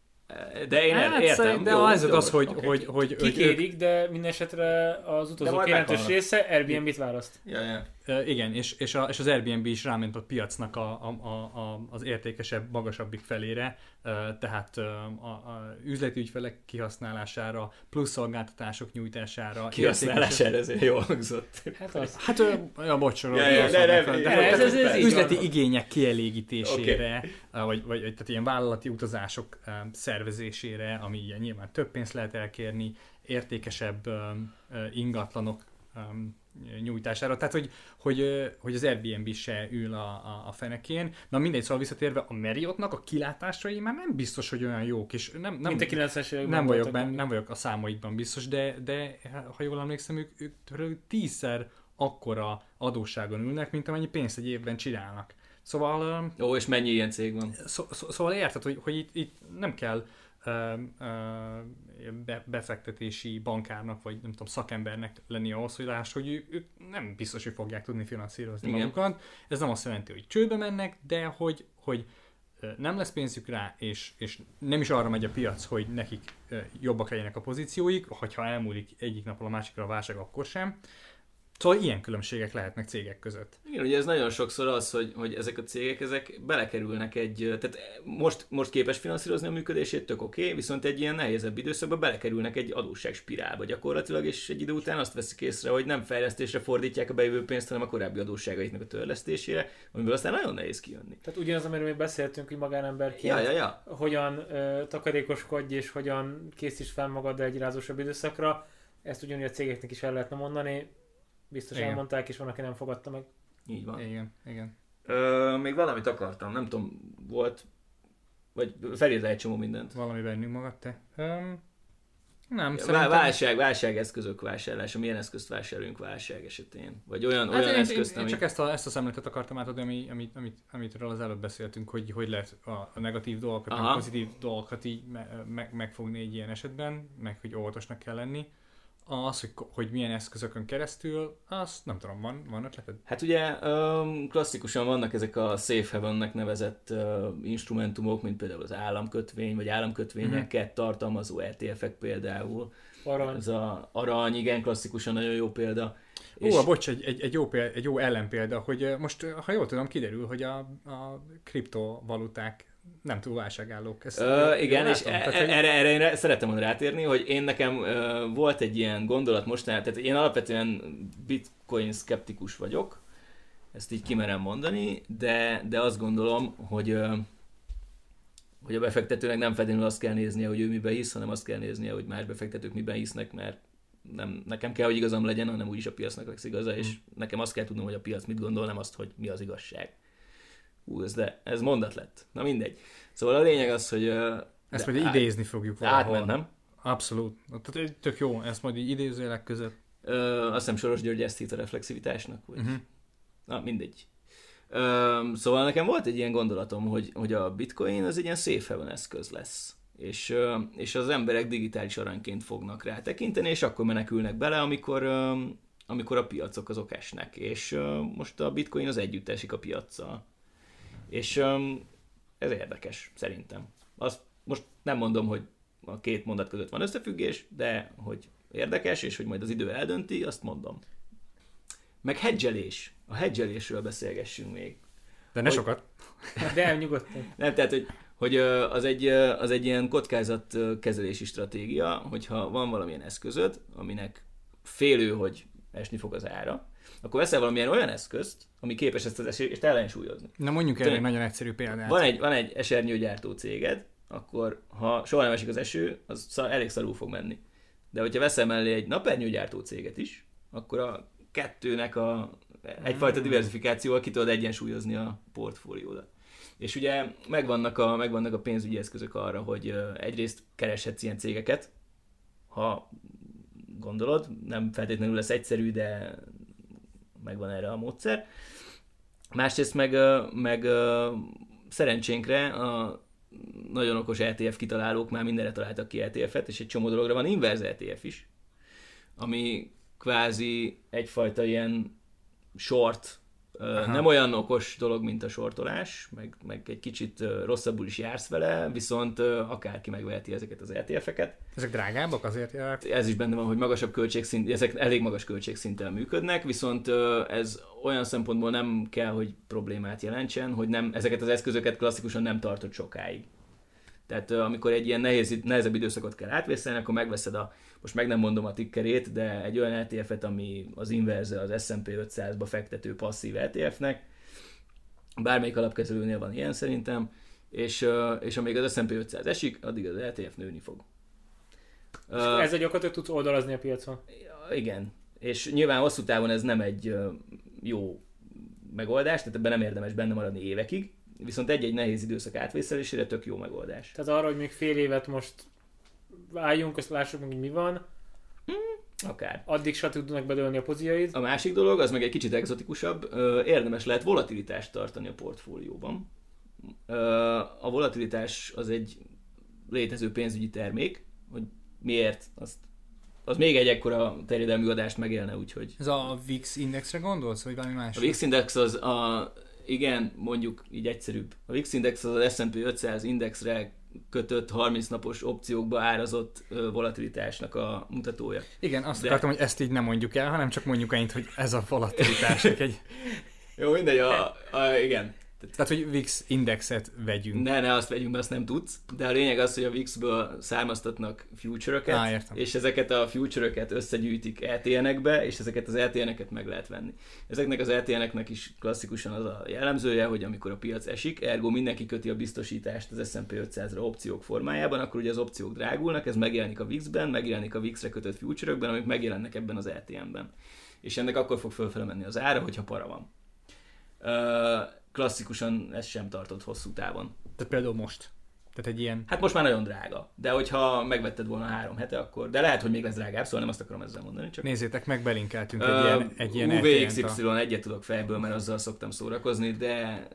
de én hát, értem. de jó, a helyzet jó, az, hogy, oké. hogy, hogy, hogy ők, Kikérik, de minden esetre az utazók jelentős része Airbnb-t választ. Ja, ja. Uh, igen, és, és, a, és az Airbnb is ráment a piacnak a, a, a, az értékesebb, magasabbik felére, uh, tehát uh, a, a üzleti ügyfelek kihasználására, plusz szolgáltatások nyújtására. Kihasználására ezért jól hangzott. Hát az. Hát, ja, bocs, Ja, ja, ne, de ez- ez- ez üzleti van. igények kielégítésére, okay. vagy, vagy tehát ilyen vállalati utazások szervezésére, ami ilyen nyilván több pénzt lehet elkérni, értékesebb ingatlanok ö, nyújtására. Tehát, hogy, hogy, hogy az Airbnb se ül a, a, a fenekén. Na mindegy, szóval visszatérve, a Marriottnak a kilátásai már nem biztos, hogy olyan jók, és nem, nem, Mint a 90-es években nem vagyok, benne, nem vagyok a számaikban biztos, de, de ha jól emlékszem, ők, ők tőlük tízszer akkora adósságon ülnek, mint amennyi pénzt egy évben csinálnak. Szóval, Ó, és mennyi ilyen cég van? szó, szó, szóval érted, hogy, hogy itt, itt nem kell befektetési bankárnak, vagy nem tudom, szakembernek lenni ahhoz, hogy láss, hogy ő- ők nem biztos, hogy fogják tudni finanszírozni Igen. magukat. Ez nem azt jelenti, hogy csődbe mennek, de hogy, hogy nem lesz pénzük rá, és, és nem is arra megy a piac, hogy nekik jobbak legyenek a pozícióik, hogyha elmúlik egyik napról a másikra a válság, akkor sem. Szóval ilyen különbségek lehetnek cégek között. Igen, ugye ez nagyon sokszor az, hogy, hogy ezek a cégek ezek belekerülnek egy, tehát most, most képes finanszírozni a működését, tök oké, okay, viszont egy ilyen nehézebb időszakban belekerülnek egy adósságspirálba gyakorlatilag, és egy idő után azt veszik észre, hogy nem fejlesztésre fordítják a bejövő pénzt, hanem a korábbi adósságaiknak a törlesztésére, amiből aztán nagyon nehéz kijönni. Tehát ugyanaz, amiről mi beszéltünk, hogy magánemberként Ja, ja, ja. hogyan ö, takarékoskodj és hogyan készíts fel magad egy rázósabb időszakra, ezt ugyanúgy a cégeknek is el lehetne mondani. Biztos Igen. elmondták, és van, aki nem fogadta meg. Így van. Igen, igen. Ö, még valamit akartam, nem tudom, volt, vagy felírta egy csomó mindent. Valami bennünk magad te? Um, nem, Vá- szerintem... válság, válságeszközök vásárlása, milyen eszközt vásároljunk válság esetén? Vagy olyan, Hát olyan én, én, eszközt, én, ami... csak ezt a, ezt a szemletet akartam átadni, ami, amit, amit, amitről az előbb beszéltünk, hogy hogy lehet a, a negatív dolgokat, Aha. a pozitív dolgokat így me, me, megfogni egy ilyen esetben, meg hogy óvatosnak kell lenni. Az, hogy, hogy milyen eszközökön keresztül, azt nem tudom, van, van ötleted? Hát ugye klasszikusan vannak ezek a safe havennek nevezett instrumentumok, mint például az államkötvény, vagy államkötvényeket Mhm. tartalmazó ETF-ek például. Arany. Ez a arany, igen, klasszikusan nagyon jó példa. Ó, és... bocs, egy, egy, egy, jó példa, egy jó ellenpélda, hogy most, ha jól tudom, kiderül, hogy a, a kriptovaluták nem túl válságállók. Ezt Ö, igen, és e- Tehát, hogy- erre, erre én szerettem volna rátérni, hogy én nekem ö, volt egy ilyen gondolat mostanában, tehát én alapvetően bitcoin szkeptikus vagyok, ezt így kimerem mondani, de, de azt gondolom, hogy ö, hogy a befektetőnek nem feltétlenül azt kell néznie, hogy ő miben hisz, hanem azt kell néznie, hogy más befektetők miben hisznek, mert nem, nekem kell, hogy igazam legyen, hanem úgyis a piacnak lesz igaza, és nekem azt kell tudnom, hogy a piac mit gondol, nem azt, hogy mi az igazság. Hú, ez, de, ez mondat lett. Na mindegy. Szóval a lényeg az, hogy... ö, Ezt majd át- idézni fogjuk valahol. Átment, nem? Abszolút. Tehát tök jó, ezt majd így idézőjelek között. Ö, azt hiszem Soros György ezt hitt a reflexivitásnak, vagy... Uh-huh. Na, mindegy. Ö, szóval nekem volt egy ilyen gondolatom, hogy, hogy a bitcoin az egy ilyen safe haven eszköz lesz. És, és az emberek digitális aranyként fognak rá tekinteni, és akkor menekülnek bele, amikor, amikor a piacok azok esnek. És most a bitcoin az együtt esik a piaccal. És ö, ez érdekes, szerintem. Azt most nem mondom, hogy a két mondat között van összefüggés, de hogy érdekes, és hogy majd az idő eldönti, azt mondom. Meg hedgelés. A hedgelésről beszélgessünk még. De ne Hogy- sokat. De nyugodtan. Nem, tehát, hogy, hogy az egy, az egy ilyen kockázatkezelési stratégia, hogyha van valamilyen eszközöd, aminek félő, hogy esni fog az ára, akkor veszel valamilyen olyan eszközt, ami képes ezt az esést ellensúlyozni. Na mondjuk erre egy nagyon egyszerű példát. Van egy, van egy esernyőgyártó céged, akkor ha soha nem esik az eső, az szar, elég szarul fog menni. De hogyha veszel mellé egy napernyőgyártó céget is, akkor a kettőnek a egyfajta Mm. diversifikációval ki tudod egyensúlyozni a portfóliódat. És ugye megvannak a, megvannak a pénzügyi eszközök arra, hogy egyrészt kereshetsz ilyen cégeket, ha gondolod, nem feltétlenül lesz egyszerű, de megvan erre a módszer. Másrészt meg, meg szerencsénkre a nagyon okos ETF kitalálók már mindenre találtak ki ETF-et, és egy csomó dologra van inverz ETF is, ami kvázi egyfajta ilyen short, Aha. nem olyan okos dolog, mint a sortolás, meg, meg egy kicsit rosszabbul is jársz vele, viszont akárki megveheti ezeket az ETF-eket. Ezek drágábbak azért jár. Ez is benne van, hogy magasabb költségszint, ezek elég magas költségszinttel működnek, viszont ez olyan szempontból nem kell, hogy problémát jelentsen, hogy nem, ezeket az eszközöket klasszikusan nem tartott sokáig. Tehát amikor egy ilyen nehéz, nehezebb időszakot kell átvészelni, akkor megveszed a, most meg nem mondom a tickerét, de egy olyan ETF-et, ami az inverze az S&P 500-ba fektető passzív ETF-nek, bármelyik alapkezelőnél van ilyen szerintem, és, és amíg az S&P 500 esik, addig az ETF nőni fog. Ö, ezzel gyakorlatilag tudsz oldalazni a piacon. Igen. És nyilván hosszú távon ez nem egy jó megoldás, tehát ebben nem érdemes benne maradni évekig, viszont egy-egy nehéz időszak átvészelésére tök jó megoldás. Tehát arra, hogy még fél évet most álljunk, azt lássuk meg, hogy mi van, Akár. addig se tudnak bedőlni a poziaid. A másik dolog, az meg egy kicsit egzotikusabb, érdemes lehet volatilitást tartani a portfólióban. A volatilitás az egy létező pénzügyi termék, hogy miért, azt, az még egy ekkora terjedelmű adást megélne, úgyhogy Ez a VIX indexre gondolsz, vagy valami más? A VIX Index az a, igen, mondjuk így egyszerűbb. A VIX Index az az S&P 500 indexre kötött 30 napos opciókba árazott volatilitásnak a mutatója. Igen, azt De- akartam, hogy ezt így nem mondjuk el, hanem csak mondjuk ennyit, hogy ez a volatilitás. egy, Jó, mindegy, a, a, igen. Tehát, hogy VIX indexet vegyünk. Ne, ne azt vegyünk, mert azt nem tudsz. De a lényeg az, hogy a VIX-ből származtatnak future-öket, Á, értem. és ezeket a future-öket összegyűjtik ETN-ekbe, és ezeket az ETN-eket meg lehet venni. Ezeknek az ETN-eknek is klasszikusan az a jellemzője, hogy amikor a piac esik, ergo mindenki köti a biztosítást az S&P 500-ra opciók formájában, akkor ugye az opciók drágulnak, ez megjelenik a VIX-ben, megjelenik a VIX-re kötött future-ökben, amik megjelennek ebben az ETN-ben. És ennek akkor fog fölfele menni az ára, hogyha para van. Ö, klasszikusan ez sem tartott hosszú távon. Tehát például most. Tehát egy ilyen... Hát most már nagyon drága, de hogyha megvetted volna három hete, akkor, de lehet, hogy még lesz drágább, szóval nem azt akarom ezzel mondani, csak Nézzétek meg, belinkeltünk egy ilyen, egy ilyen UVXY a- egyet tudok fejből, mert azzal szoktam szórakozni, de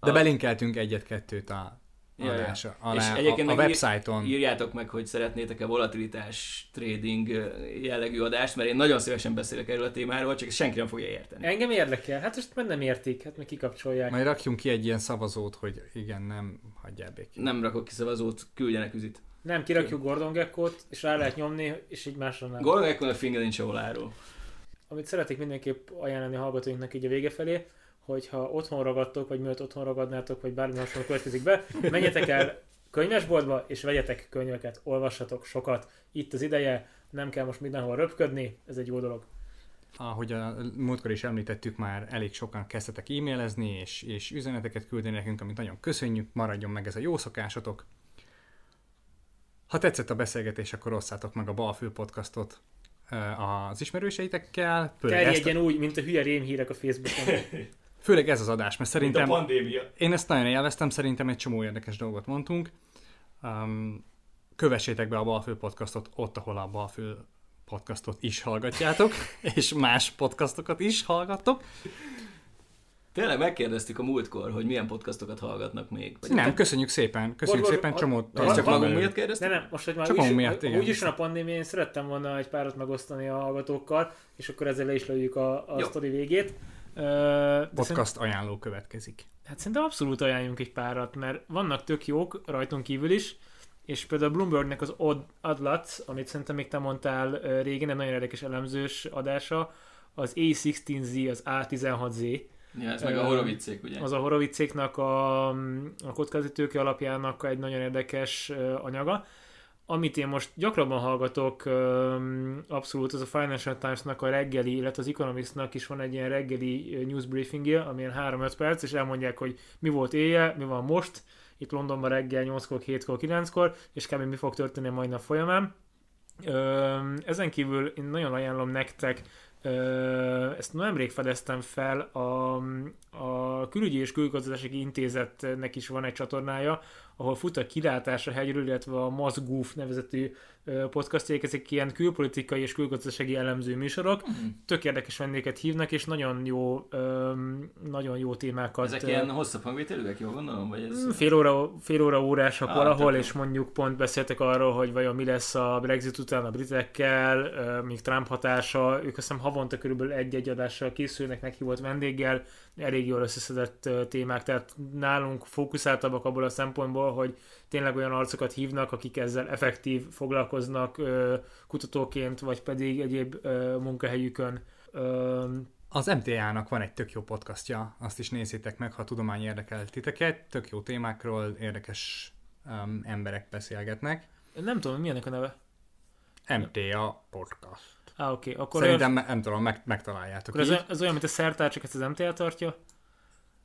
De belinkeltünk egyet-kettőt a Ja, ja. adása, És alá, egyébként a, a websájton. írjátok meg, hogy szeretnétek-e volatilitás trading jellegű adást, mert én nagyon szívesen beszélek erről a témáról, csak senki nem fogja érteni. Engem érdekel. Hát most már nem értik, hát meg kikapcsolják. Majd rakjunk ki egy ilyen szavazót, hogy igen, nem, hagyjál békén. Nem rakok ki szavazót, küldjenek üzit. Nem, kirakjuk Gordon Gekkot, és rá lehet nyomni, és így másra nem. Gordon Ekon a finge nincs. Amit szeretnék mindenképp ajánlani a hallgatóinknak így a vége felé, hogyha otthon ragadtok, vagy mielőtt otthon ragadnátok, vagy bármi hasonló következik be, menjetek el könyvesboltba, és vegyetek könyveket, olvassatok sokat. Itt az ideje, nem kell most mindenhol röpködni, ez egy jó dolog. Ahogy a múltkor is említettük, már elég sokan kezdtetek e-mailezni, és, és üzeneteket küldeni nekünk, amit nagyon köszönjük, maradjon meg ez a jó szokásotok. Ha tetszett a beszélgetés, akkor osszátok meg a Balfül podcastot az ismerőseitekkel, Terjedjen úgy, mint a hülye rémhírek a Facebookon. főleg ez az adás, mert szerintem pandémia. én ezt nagyon élveztem, szerintem egy csomó érdekes dolgot mondtunk. Um, kövessétek be a Balfül podcastot ott, ahol a Balfül podcastot is hallgatjátok, és más podcastokat is hallgattok. Tényleg megkérdeztük a múltkor, hogy milyen podcastokat hallgatnak még. Vagy Nem, köszönjük szépen, köszönjük Bocs, szépen, Ezt csak magunk miatt kérdeztük? De nem, most, hogy már Csak úgy, miatt, úgy is van a pandémia, én szerettem volna egy párat megosztani a hallgatókkal, és akkor ezzel le is lőjük a, a Jó. sztori végét. De szerint- podcast ajánló következik. Hát szerintem abszolút ajánljunk egy párat, mert vannak tök jók rajtunk kívül is, és például a Bloombergnek az Odd Adlat, amit szerintem még te mondtál régen, egy nagyon érdekes elemzős adása, az A16Z, az A16Z, Ja, ez meg a Ö, Horowitzék, ugye? az a Horowitzéknak a, a kockázati tőke alapjának egy nagyon érdekes anyaga. Amit én most gyakrabban hallgatok, abszolút az a Financial Times-nak a reggeli, illetve az Economics-nak is van egy ilyen reggeli news briefingje, ami ilyen 3-5 perc, és elmondják, hogy mi volt éjjel, mi van most, itt Londonban reggel 8-kor, 7-kor, 9-kor, és kb. mi fog történni majd nap folyamán. Ezen kívül én nagyon ajánlom nektek, ezt nemrég fedeztem fel, a, a Külügyi és Külgazdasági Intézetnek is van egy csatornája, ahol fut a kilátás a hegyről, illetve a Mazgoof nevezetű podcastjék, ezek ilyen külpolitikai és külgazdasági elemző műsorok. Mhm. Tök érdekes vendéget hívnak, és nagyon jó, öm, nagyon jó témákat. Ezek ilyen hosszabb hangvételűek, jól gondolom? Vagy ez... Fél óra, fél óra órásak Ah, valahol, és mondjuk pont beszéltek arról, hogy vajon mi lesz a Brexit után a britekkel, még Trump hatása, ők azt hiszem havonta körülbelül egy-egy adással készülnek meghívott vendéggel, elég jól összeszedett témák, tehát nálunk fókuszáltabbak abból a szempontból, hogy tényleg olyan arcokat hívnak, akik ezzel effektív foglalkoznak kutatóként, vagy pedig egyéb munkahelyükön. Az MTA-nak van egy tök jó podcastja, azt is nézzétek meg, ha tudomány érdekel titeket. Tök jó témákról érdekes um, emberek beszélgetnek. nem tudom, mi ennek a neve? MTA podcast. Á, oké, okay. akkor Szerintem, me- nem tudom, meg, megtaláljátok. Akkor ez, olyan- ez olyan, mint a szertár, csak ezt az MTA tartja?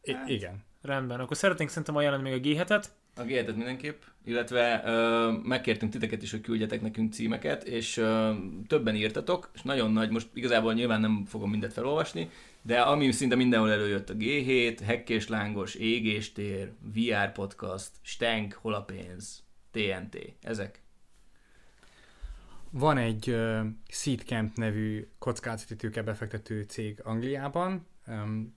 I- igen. Rendben. Akkor szeretnénk szerintem ajánlani még a G7-et. A g mindenképp, illetve ö, megkértünk titeket is, hogy küldjetek nekünk címeket, és ö, többen írtatok, és nagyon nagy, most igazából nyilván nem fogom mindet felolvasni, de ami szinte mindenhol előjött a G7, Hekkés Lángos, Égéstér, VR Podcast, Stenk, Hol a pénz, TNT, ezek. Van egy uh, Seedcamp nevű kockázati tőkebefektető cég Angliában, um,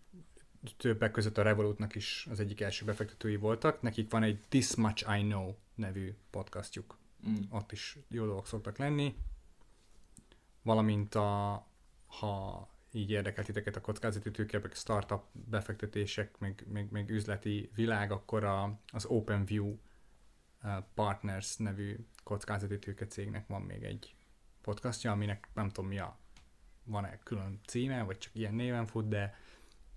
többek között a Revolutnak is az egyik első befektetői voltak. Nekik van egy This Much I Know nevű podcastjuk. Mm. Ott is jó dolgok szoktak lenni. Valamint a, ha így érdekel titeket a kockázati tőkebek, startup befektetések, meg, meg, meg üzleti világ, akkor a, az OpenView uh, Partners nevű kockázati tőkecégnek van még egy podcastja, aminek nem tudom mi a van-e külön címe, vagy csak ilyen néven fut, de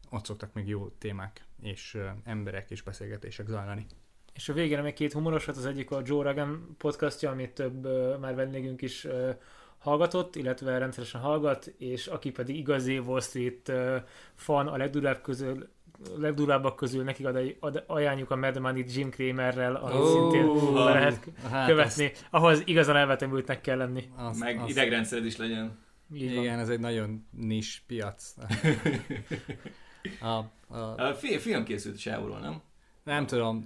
ott szoktak még jó témák és uh, emberek és beszélgetések zajlani. És a végére még két humorosat, az egyik a Joe Rogan podcastja, amit több uh, már vendégünk is uh, hallgatott, illetve rendszeresen hallgat, és aki pedig igazi Wall Street uh, fan a legdurább közül legdurábbak közül nekik ad, ad, ajánljuk a Mad Money Jim Cramerrel, amit Ó, szintén be lehet hát követni, ahhoz igazán elvetemültnek kell lenni. Az, Meg az, idegrendszered is legyen. Így van. Igen, ez egy nagyon nis piac. A, a, A fi- film készült sávról, nem? nem tudom,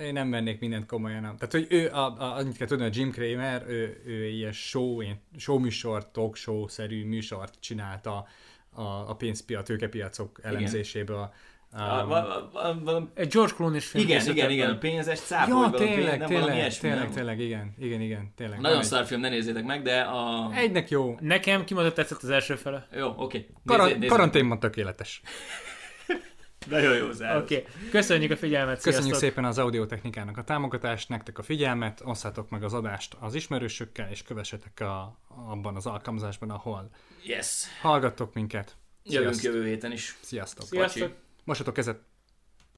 én nem vennék mindent komolyan. Nem. Tehát, hogy ő, a, a, annyit kell tudni, a Jim Cramer, ő, ő ilyen show, ilyen show műsor, talk show-szerű műsort csinált a, a, a pénzpiac, a tőkepiacok elemzéséből. Um, Egy George Clooney is film igen, igen, igen, a pénzes cápolj ja, valami, tényleg, nem tényleg, ilyesmi, tényleg, nem? tényleg, igen, igen, igen, tényleg. Nagyon szar film, ne nézzétek meg, de a... Egynek jó. Nekem kimondott tetszett az első fele. Jó, oké. Karan- Nézzé- nézzétek. karanténban tökéletes. Nagyon jó záró. Oké, okay. köszönjük a figyelmet, Köszönjük sziasztok! szépen az audiotechnikának a támogatást, nektek a figyelmet, osszátok meg az adást az ismerősökkel, és kövessetek a, abban az alkalmazásban, ahol Yes. hallgattok minket. Jövünk Sziasztok. jövő héten is. Sziasztok. Sziasztok! Mosatok kezet.